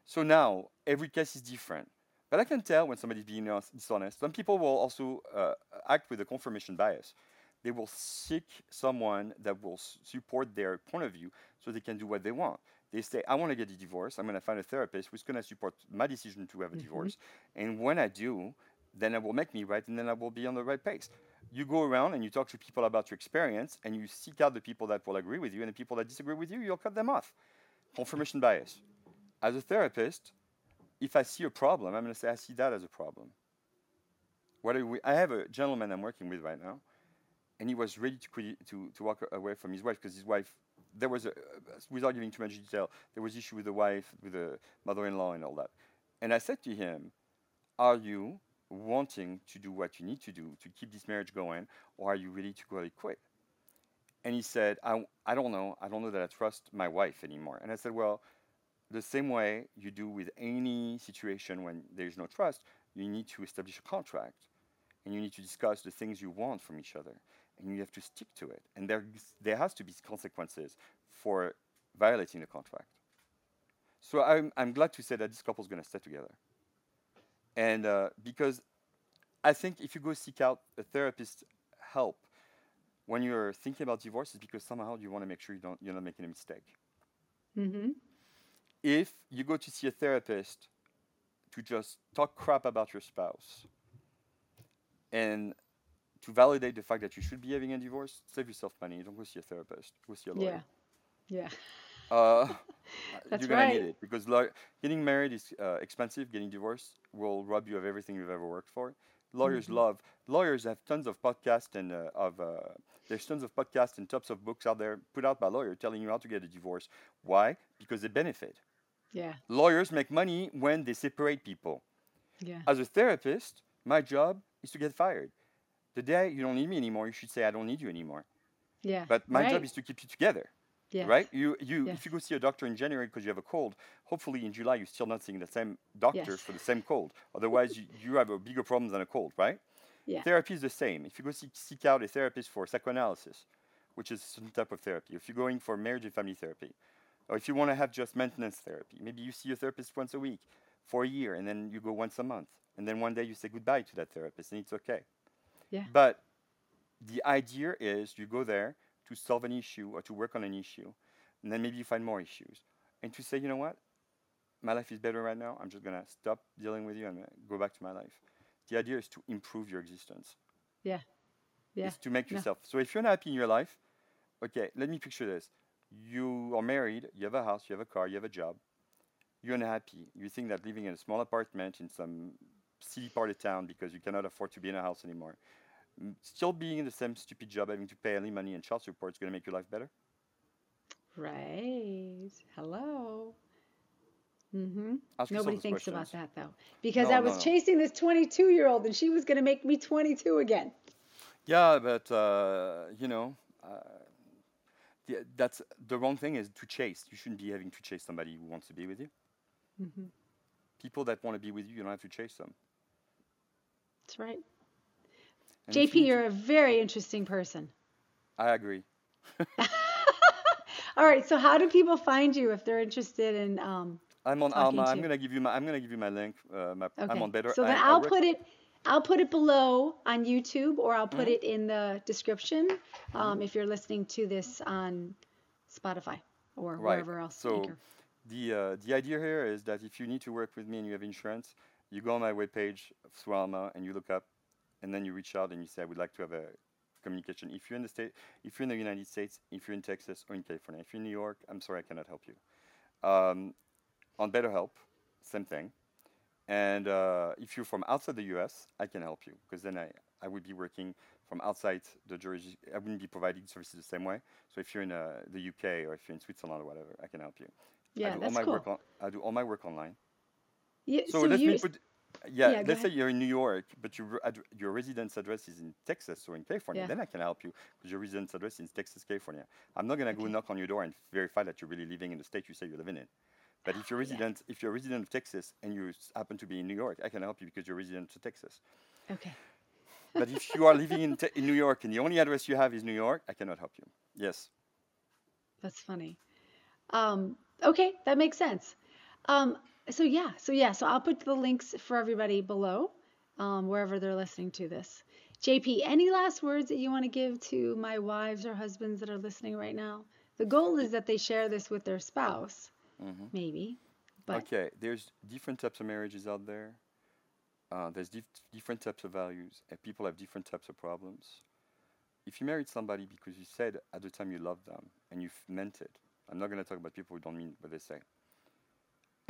S2: So now every case is different. But I can tell when somebody's being dishonest. Some people will also uh, act with a confirmation bias. They will seek someone that will support their point of view so they can do what they want. They say, I want to get a divorce. I'm going to find a therapist who's going to support my decision to have a mm-hmm. divorce. And when I do, then it will make me right and then I will be on the right pace. You go around and you talk to people about your experience and you seek out the people that will agree with you and the people that disagree with you, you'll cut them off. Confirmation bias. As a therapist, if I see a problem, I'm going to say, I see that as a problem. What we, I have a gentleman I'm working with right now, and he was ready to, quit, to, to walk away from his wife because his wife, there was, a, without giving too much detail, there was issue with the wife, with the mother-in-law and all that. And I said to him, are you wanting to do what you need to do to keep this marriage going, or are you ready to go quit? And he said, I, I don't know. I don't know that I trust my wife anymore. And I said, Well, the same way you do with any situation when there's no trust, you need to establish a contract and you need to discuss the things you want from each other and you have to stick to it. And there, there has to be consequences for violating the contract. So I'm, I'm glad to say that this couple is going to stay together. And uh, because I think if you go seek out a therapist help when you're thinking about divorce, it's because somehow you want to make sure you don't, you're not making a mistake. Mm-hmm. If you go to see a therapist to just talk crap about your spouse and to validate the fact that you should be having a divorce, save yourself money. Don't go see a therapist. Go see a lawyer.
S1: Yeah. Yeah.
S2: Uh, [laughs] That's you're gonna right. need it because like, getting married is uh, expensive. Getting divorced will rob you of everything you've ever worked for. Lawyers mm-hmm. love lawyers have tons of podcasts and uh, of uh, there's tons of podcasts and tons of books out there put out by lawyers telling you how to get a divorce. Why? Because they benefit.
S1: Yeah.
S2: Lawyers make money when they separate people.
S1: Yeah.
S2: As a therapist, my job is to get fired. The day you don't need me anymore, you should say I don't need you anymore.
S1: Yeah.
S2: But my
S1: right.
S2: job is to keep you together.
S1: Yes.
S2: Right? You you yes. if you go see a doctor in January because you have a cold, hopefully in July you're still not seeing the same doctor yes. for the same cold. Otherwise you, you have a bigger problem than a cold, right?
S1: Yeah.
S2: Therapy is the same. If you go seek, seek out a therapist for psychoanalysis, which is some type of therapy, if you're going for marriage and family therapy, or if you want to have just maintenance therapy, maybe you see a therapist once a week for a year and then you go once a month. And then one day you say goodbye to that therapist and it's okay.
S1: Yeah.
S2: But the idea is you go there to solve an issue or to work on an issue, and then maybe you find more issues. And to say, you know what, my life is better right now. I'm just gonna stop dealing with you and uh, go back to my life. The idea is to improve your existence.
S1: Yeah. Yeah.
S2: It's to make yourself. So if you're not happy in your life, okay, let me picture this. You are married, you have a house, you have a car, you have a job. You're unhappy. You think that living in a small apartment in some city part of town because you cannot afford to be in a house anymore still being in the same stupid job, having to pay any money and child support is going to make your life better?
S1: Right. Hello. Mm-hmm.
S2: Nobody
S1: thinks about that though, because no, I was no, no. chasing this 22 year old and she was going to make me 22 again.
S2: Yeah, but uh, you know, uh, the, that's the wrong thing is to chase. You shouldn't be having to chase somebody who wants to be with you. Mm-hmm. People that want to be with you, you don't have to chase them.
S1: That's right. JP, you you're a very interesting person.
S2: I agree. [laughs]
S1: All right. So, how do people find you if they're interested in? Um,
S2: I'm on Alma. I'm gonna give you my. I'm gonna give you my link. Uh, my, okay. I'm on Better.
S1: So then I, will put it. I'll put it below on YouTube, or I'll put mm-hmm. it in the description um, mm-hmm. if you're listening to this on Spotify or right. wherever else.
S2: So the uh, the idea here is that if you need to work with me and you have insurance, you go on my webpage through Alma and you look up, and then you reach out and you say I would like to have a communication. If you're in the state, if you're in the United States, if you're in Texas or in California, if you're in New York, I'm sorry I cannot help you. Um, on BetterHelp, same thing. And uh, if you're from outside the US, I can help you because then I, I would be working from outside the jurisdiction. I wouldn't be providing services the same way. So if you're in uh, the UK or if you're in Switzerland or whatever, I can help you.
S1: Yeah,
S2: I do
S1: that's
S2: all my
S1: cool.
S2: Work on, I do all my work online.
S1: Yeah,
S2: so,
S1: so
S2: let
S1: me
S2: put, yeah, yeah let's say you're in New York, but your your residence address is in Texas or in California. Yeah. Then I can help you because your residence address is in Texas, California. I'm not gonna okay. go knock on your door and verify that you're really living in the state you say you're living in. But if you're resident, yeah. if you're a resident of Texas and you happen to be in New York, I can help you because you're resident of Texas.
S1: Okay.
S2: but if you are living in, in New York and the only address you have is New York, I cannot help you. Yes.
S1: That's funny. Um, okay, that makes sense. Um, so yeah, so yeah, so I'll put the links for everybody below, um, wherever they're listening to this. JP, any last words that you want to give to my wives or husbands that are listening right now? The goal is that they share this with their spouse, mm-hmm. maybe.
S2: But okay, there's different types of marriages out there. Uh, there's dif- different types of values, and people have different types of problems. If you married somebody because you said at the time you loved them and you meant it, I'm not going to talk about people who don't mean what they say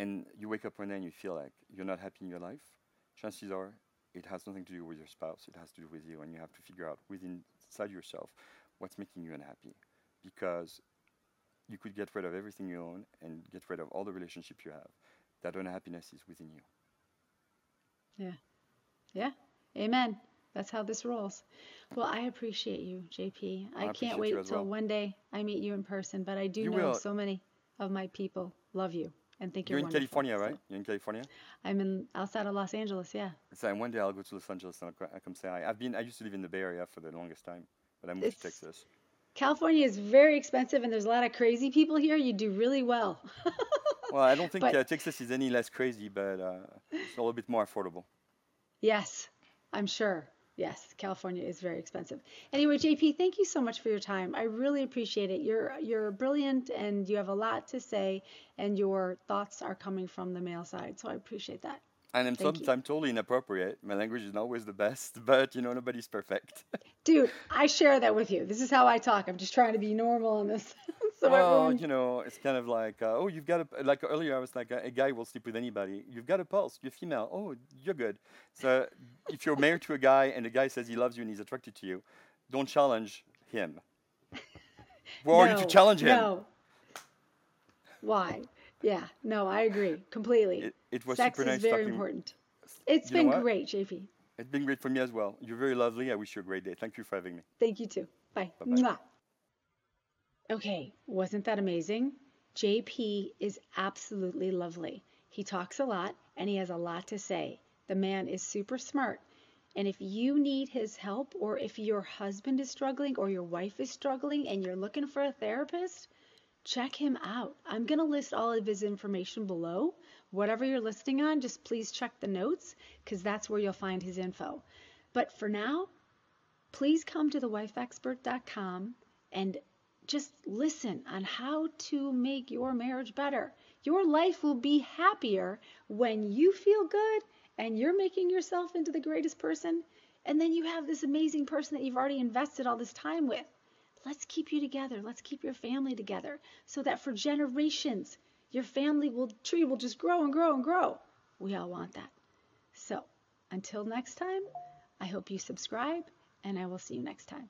S2: and you wake up one day and you feel like you're not happy in your life, chances are it has nothing to do with your spouse. It has to do with you, and you have to figure out within inside yourself what's making you unhappy, because you could get rid of everything you own and get rid of all the relationships you have. That unhappiness is within you.
S1: Yeah, yeah, amen. That's how this rolls. Well, I appreciate you, JP. I, I can't wait till well. one day I meet you in person, but I do you know will. so many of my people love you and think
S2: you're,
S1: you're
S2: in California, right? You're in California.
S1: I'm in outside of Los Angeles. Yeah.
S2: So one day I'll go to Los Angeles and I'll come say hi. I've been. I used to live in the Bay Area for the longest time, but I moved it's, to Texas.
S1: California is very expensive, and there's a lot of crazy people here. You do really well. [laughs]
S2: well, I don't think but, uh, Texas is any less crazy, but uh, it's a little bit more affordable.
S1: Yes, I'm sure. Yes, California is very expensive. Anyway, JP, thank you so much for your time. I really appreciate it. You're you're brilliant and you have a lot to say and your thoughts are coming from the male side. So I appreciate that.
S2: And I'm sometimes totally inappropriate. My language is not always the best, [laughs] but you know nobody's perfect.
S1: Dude, I share that with you. This is how I talk. I'm just trying to be normal on this. [laughs]
S2: so well, everyone... you know, it's kind of like, uh, oh, you've got a like earlier. I was like, a, a, guy will sleep with anybody. You've got a pulse. You're female. Oh, you're good. So if you're married to a guy and the guy says he loves you and he's attracted to you, don't challenge him. Or no, you to challenge him.
S1: No. Why? Yeah. No, I agree completely. It, it was Sex super nice is very talking. important. It's you been great, JP.
S2: It's been great for me as well. You're very lovely. I wish you a great day. Thank you for having me.
S1: Thank you too. Bye. Bye-bye. Okay, wasn't that amazing? JP is absolutely lovely. He talks a lot and he has a lot to say. The man is super smart. And if you need his help, or if your husband is struggling, or your wife is struggling, and you're looking for a therapist, check him out. I'm going to list all of his information below. Whatever you're listing on, just please check the notes because that's where you'll find his info. But for now, please come to thewifeexpert.com and just listen on how to make your marriage better. Your life will be happier when you feel good and you're making yourself into the greatest person. And then you have this amazing person that you've already invested all this time with. Let's keep you together. Let's keep your family together so that for generations, your family will tree will just grow and grow and grow. We all want that. So until next time, I hope you subscribe and I will see you next time.